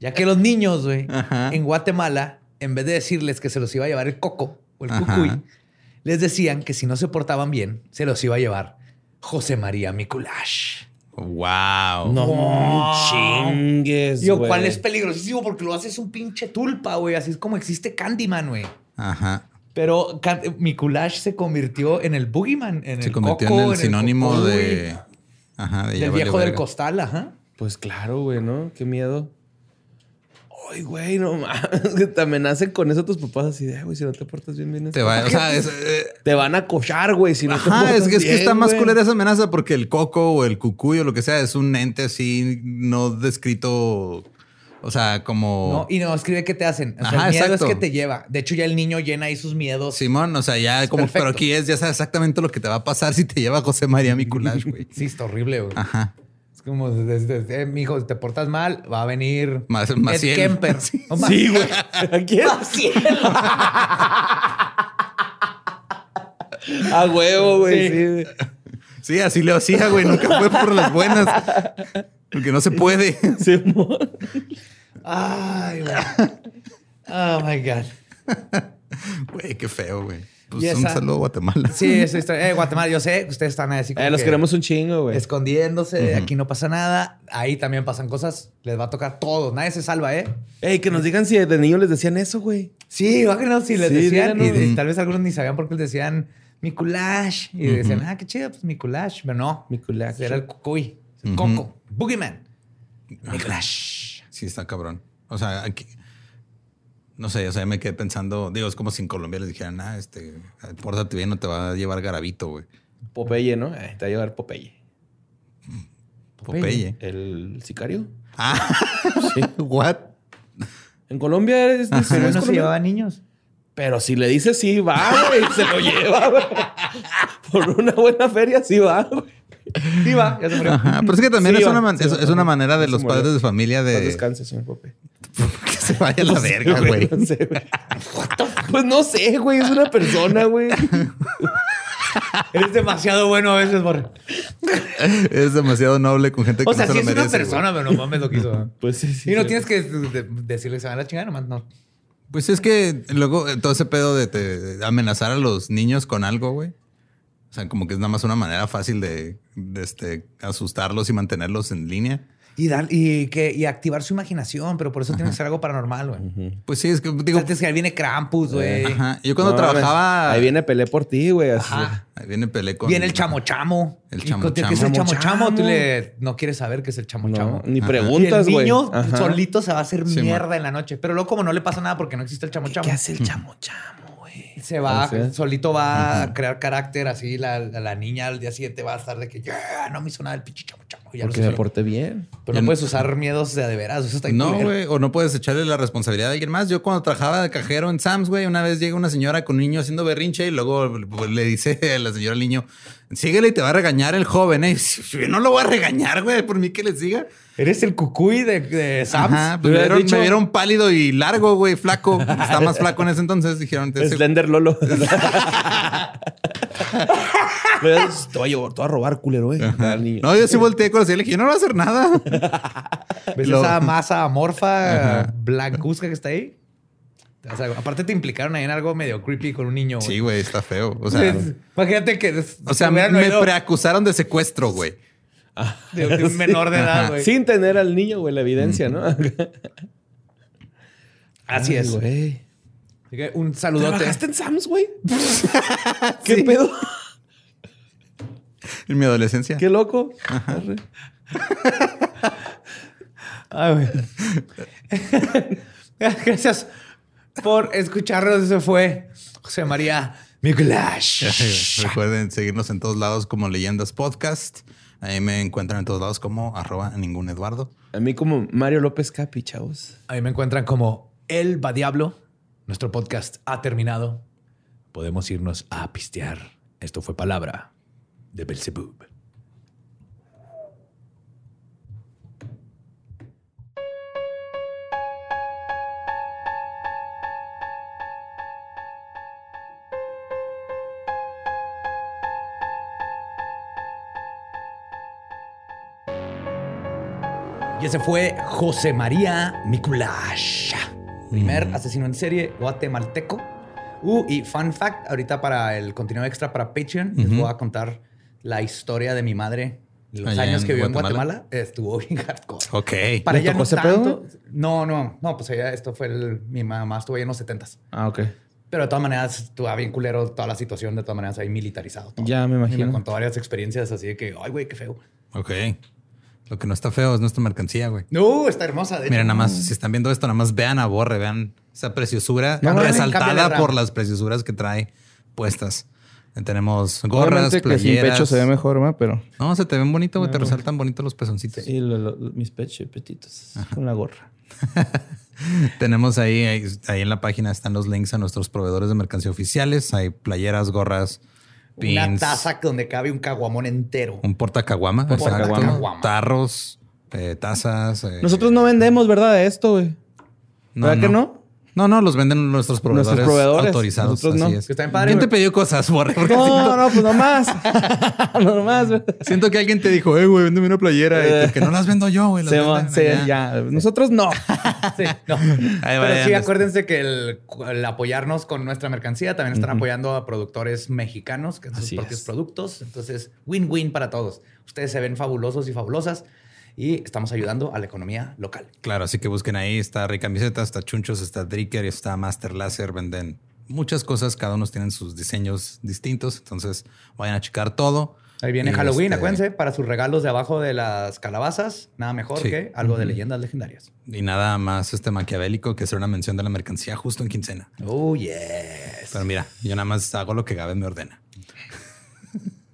S2: Ya que los niños, güey, en Guatemala, en vez de decirles que se los iba a llevar el coco o el
S1: Ajá.
S2: cucuy, les decían que si no se portaban bien, se los iba a llevar José María Mikulash.
S1: Wow.
S3: No
S2: Wow.
S3: chingues.
S2: Digo,
S3: güey.
S2: ¿cuál es peligrosísimo? Porque lo haces un pinche tulpa, güey. Así es como existe Candyman, güey.
S1: Ajá.
S2: Pero Can- Mikulash se convirtió en el boogeyman, en
S1: Se
S2: el
S1: convirtió
S2: coco,
S1: en el sinónimo de. Ajá, de
S2: del viejo del
S1: verga.
S2: costal, ajá.
S3: Pues claro, güey, ¿no? Qué miedo. Ay, güey, no mames. Que te amenacen con eso tus papás así de, "Ay, güey, si no te portas bien, bien.
S1: Te va, o sea, es, eh,
S3: Te van a cochar, güey, si no te
S1: Ajá,
S3: portas
S1: es que, es que está más culera esa amenaza porque el coco o el cucuy o lo que sea es un ente así no descrito, o sea, como...
S2: No, y no, escribe qué te hacen. O sea,
S1: Ajá,
S2: el miedo
S1: exacto.
S2: es que te lleva. De hecho, ya el niño llena ahí sus miedos.
S1: Simón, o sea, ya como,
S2: perfecto.
S1: pero aquí es, ya sabes exactamente lo que te va a pasar si te lleva José María Mikulash, güey.
S2: Sí, está horrible, güey.
S1: Ajá.
S2: Es como, desde, mi hijo, si te portas mal, va a venir
S1: Más-
S2: Ed
S1: Maciel.
S2: Kemper.
S1: Sí.
S2: No,
S3: Sí, güey. ¿A quién?
S2: Maciel.
S3: A huevo, güey.
S2: Sí.
S3: Sí. güey.
S1: Sí, así le hacía, güey. Nunca fue por las buenas. Porque no se puede.
S2: Ay, güey. Oh, my God.
S1: Güey, qué feo, güey. Pues un saludo a Guatemala.
S2: Sí, esa historia. Eh, Guatemala, yo sé que ustedes están así como
S3: Eh, los
S2: que
S3: queremos un chingo, güey.
S2: escondiéndose. Aquí no pasa nada. Ahí también pasan cosas. Les va a tocar todo. Nadie se salva, ¿eh?
S3: Ey, que nos digan si de niños les decían eso, güey.
S2: Sí, bájenos si les
S3: Sí,
S2: decían. Y,
S3: díganos.
S2: y tal vez algunos ni sabían por qué les decían Mikulash. Y decían, ah, qué chido, pues Mikulash. Pero no.
S3: Mikulash.
S2: Era el cucuy. El
S1: Ujú.
S2: coco. Boogeyman. Mikulash.
S1: Sí, está cabrón. O sea, aquí. No sé, o sea, me quedé pensando. Digo, es como si en Colombia les dijeran, ah, este, pórtate bien, no te va a llevar garabito, güey.
S3: Popeye, ¿no? Eh, te va a llevar Popeye.
S1: Popeye.
S3: ¿El sicario?
S1: Ah,
S3: Sí.
S1: what?
S3: En Colombia es, es-
S2: Pero no se llevaba niños.
S3: Pero si le dices sí, va, güey. se lo lleva, güey. Por una buena feria, sí va, güey.
S2: Sí, va, ya se murió.
S1: Ajá, pero es que también
S3: Sí,
S1: es,
S3: va,
S1: una,
S3: sí,
S1: es,
S3: va.
S1: es una manera de los padres de familia de
S3: descanse, señor Popeye.
S1: se vaya a la verga, güey.
S3: No sé, güey. Pues no sé, güey. Es una persona, güey.
S2: Eres demasiado bueno a veces, Borre.
S1: Es demasiado noble con gente que
S2: O sea,
S1: no
S2: sí
S1: se
S2: es
S1: lo
S2: una
S1: merece.
S2: persona,
S1: güey.
S2: pero no mames lo que hizo.
S3: Pues sí, sí.
S2: Y no
S3: sí.
S2: tienes que de- decirle que se van a la chingada, nomás no.
S1: Pues es que luego eh, todo ese pedo de, te- de amenazar a los niños con algo, güey. O sea, como que es nada más una manera fácil de, de, este, asustarlos y mantenerlos en línea.
S2: Y, dar, y, que, y activar su imaginación, pero por eso tiene que ser algo paranormal, güey.
S1: Pues sí, es que digo,
S2: Digo, que ahí viene Krampus, güey.
S1: ajá. Yo cuando
S3: No,
S1: trabajaba.
S3: Ahí viene Pelé por ti, güey. así.
S2: Ajá.
S1: Ahí viene Pelé con.
S2: Viene el chamo chamo.
S1: El chamo
S2: cuando- ¿Qué es
S1: chamo.
S2: el chamo chamo? Tú
S3: Chamo.
S2: le, no quieres saber qué es el chamo
S3: No,
S2: chamo.
S3: ni preguntas,
S2: y el
S3: güey.
S2: niño
S3: Ajá.
S2: solito se va a hacer
S1: Sí,
S2: mierda
S1: man.
S2: en la noche. Pero luego, como no le pasa nada porque no existe el chamo chamo,
S3: ¿Qué hace el chamo chamo, güey?
S2: se va, solito va a crear carácter así. La, la, la niña al día siguiente va a estar de que ya no me hizo nada el pinche chamo Ya
S3: Porque me porté bien.
S2: Pero no puedes usar miedos de a de veras. Eso está bien
S1: No, güey, o no puedes echarle la responsabilidad a alguien más. Yo cuando trabajaba de cajero en Sam's, güey, una vez llega una señora con un niño haciendo berrinche y luego le dice a la señora al niño, síguele y te va a regañar el joven. ¿eh? Yo no lo voy a regañar, güey, por mí que le siga.
S2: Eres el cucuy de, de Sam's.
S1: Ajá,
S3: ¿Le
S1: pues me vieron,
S3: dicho?
S1: me vieron pálido y largo, güey, flaco. Está más flaco en ese entonces. Dijeron,
S3: Slender Lolo. Te voy a llevar, voy a robar, culero, niño.
S1: No, yo sí volteé con y le dije, yo no voy a hacer nada.
S2: ¿Ves
S1: Lo-
S2: esa masa amorfa
S1: Ajá.
S2: blancuzca que está ahí? O sea, aparte te implicaron ahí en algo medio creepy con un niño. güey.
S1: Sí, güey, está feo. O sea,
S2: Imagínate que.
S1: o sea me preacusaron de secuestro, güey.
S2: de, de un menor de edad, güey.
S3: Sin tener al niño, güey, la evidencia, ¿no?
S2: Así
S3: Ay,
S2: es.
S3: güey.
S2: Así que un saludote.
S3: ¿Trabajaste en Sam's, güey? ¿Qué pedo?
S1: En mi adolescencia.
S3: Qué loco. Arre.
S2: Ay, güey. Gracias por escucharnos. Eso fue José María Mikulash.
S1: Recuerden seguirnos en todos lados como Leyendas Podcast. Ahí me encuentran en todos lados como arroba ningún Eduardo.
S3: A mí como Mario López Capi, chavos.
S2: Ahí me encuentran como El Va Diablo. Nuestro podcast ha terminado. Podemos irnos a pistear. Esto fue palabra de Belzebub. Y ese fue José María Mikulash, primer asesino en serie guatemalteco. Uh, y fun fact, ahorita para el contenido extra para Patreon, les voy a contar la historia de mi madre. Los
S1: Allá
S2: años que vivió en
S1: Guatemala.
S2: Estuvo bien hardcore.
S1: Ok.
S2: Para
S3: ¿Le
S2: ella no tanto.
S3: pedo?
S2: No, no, no, pues ella, esto fue el, mi mamá estuvo ahí en los 70s.
S3: Ah, ok.
S2: Pero de todas maneras, estuvo bien culero toda la situación, de todas maneras ahí militarizado. todo.
S3: Ya me
S2: Y
S3: imagino.
S2: me contó varias experiencias así de que, ay, güey, qué feo.
S1: Ok. Lo que no está feo es nuestra mercancía, güey.
S2: No, está hermosa. De hecho.
S1: Miren, nada más, si están viendo esto, nada más vean a Borre, vean esa preciosura
S3: No,
S1: resaltada por las preciosuras que trae puestas. Tenemos gorras,
S3: Obviamente que sin
S1: playeras.
S3: pecho se ve mejor, ¿verdad? Pero...
S1: No, se te ven bonito, güey.
S3: No,
S1: te resaltan bonitos los pezoncitos.
S3: Y lo- lo- mis pechos petitos con la gorra.
S1: Tenemos ahí, ahí, ahí en la página están los links a nuestros proveedores de mercancía oficiales. Hay playeras, gorras,
S2: Una taza donde cabe un caguamón entero.
S1: un portacaguama, exacto, tarros, eh, tazas. eh,
S3: Nosotros no vendemos, ¿verdad? De esto, güey. ¿Verdad que no?
S1: No, no, los venden nuestros proveedores,
S3: Nuestros proveedores.
S1: autorizados.
S3: Nosotros no.
S1: así es.
S2: Que bien padre,
S1: ¿Quién te pidió cosas, Borre? Porque
S3: No, no, pues nomás. nomás.
S1: Siento que alguien te dijo, eh, güey, véndeme una playera. Y que no las vendo yo, güey. las
S3: Se
S1: venden
S3: va, sí,
S1: allá".
S3: ya. Nosotros no.
S2: Sí, no.
S1: Ahí
S2: Pero
S1: vayan,
S2: sí,
S1: es-
S2: acuérdense que el, el apoyarnos con nuestra mercancía también están apoyando a productores mexicanos que hacen sus propios
S3: es.
S2: productos. Entonces, win-win para todos. Ustedes se ven fabulosos y fabulosas y estamos ayudando a la economía local.
S1: Claro, así que busquen ahí. Está Rica Camiseta, está Chunchos, está Dricker, está Master Laser. Venden muchas cosas. Cada uno tienen sus diseños distintos. Entonces, vayan a checar todo.
S2: Ahí viene
S1: Y,
S2: Halloween,
S1: este,
S2: acuérdense, para sus regalos de abajo de las calabazas, nada mejor
S1: Sí.
S2: que algo de leyendas legendarias.
S1: Y nada más este maquiavélico que hacer una mención de la mercancía justo en quincena.
S2: Oh, yes.
S1: Pero mira, yo nada más hago lo que Gabe me ordena.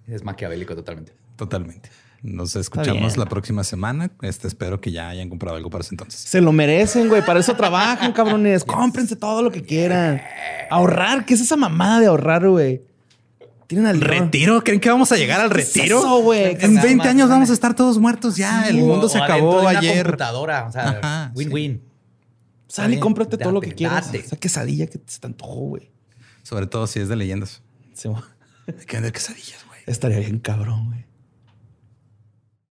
S2: Es maquiavélico totalmente.
S1: Totalmente. Nos escuchamos la próxima semana. Este, espero que ya hayan comprado algo para ese entonces.
S3: Se lo merecen, güey. Para eso trabajan, cabrones. Cómprense todo lo que quieran. Ahorrar. ¿Qué es esa mamada de ahorrar, güey? Tienen al
S1: ¿Retiro? ¿Creen que vamos a llegar al
S3: ¿Qué es
S1: retiro?
S3: eso, güey?
S1: En
S2: Nada
S1: 20
S2: más,
S1: años vamos a estar todos muertos ya. El mundo se
S2: o
S1: acabó
S2: de una
S1: ayer.
S2: computadora, o sea,
S1: Ajá, sí.
S2: win-win.
S3: Sal y cómprate todo lo que quieras.
S2: date.
S3: Esa quesadilla que se te antojó, güey.
S1: Sobre todo si es de leyendas.
S3: Se-
S1: Hay que vender quesadillas, güey.
S3: Estaría bien cabrón, güey.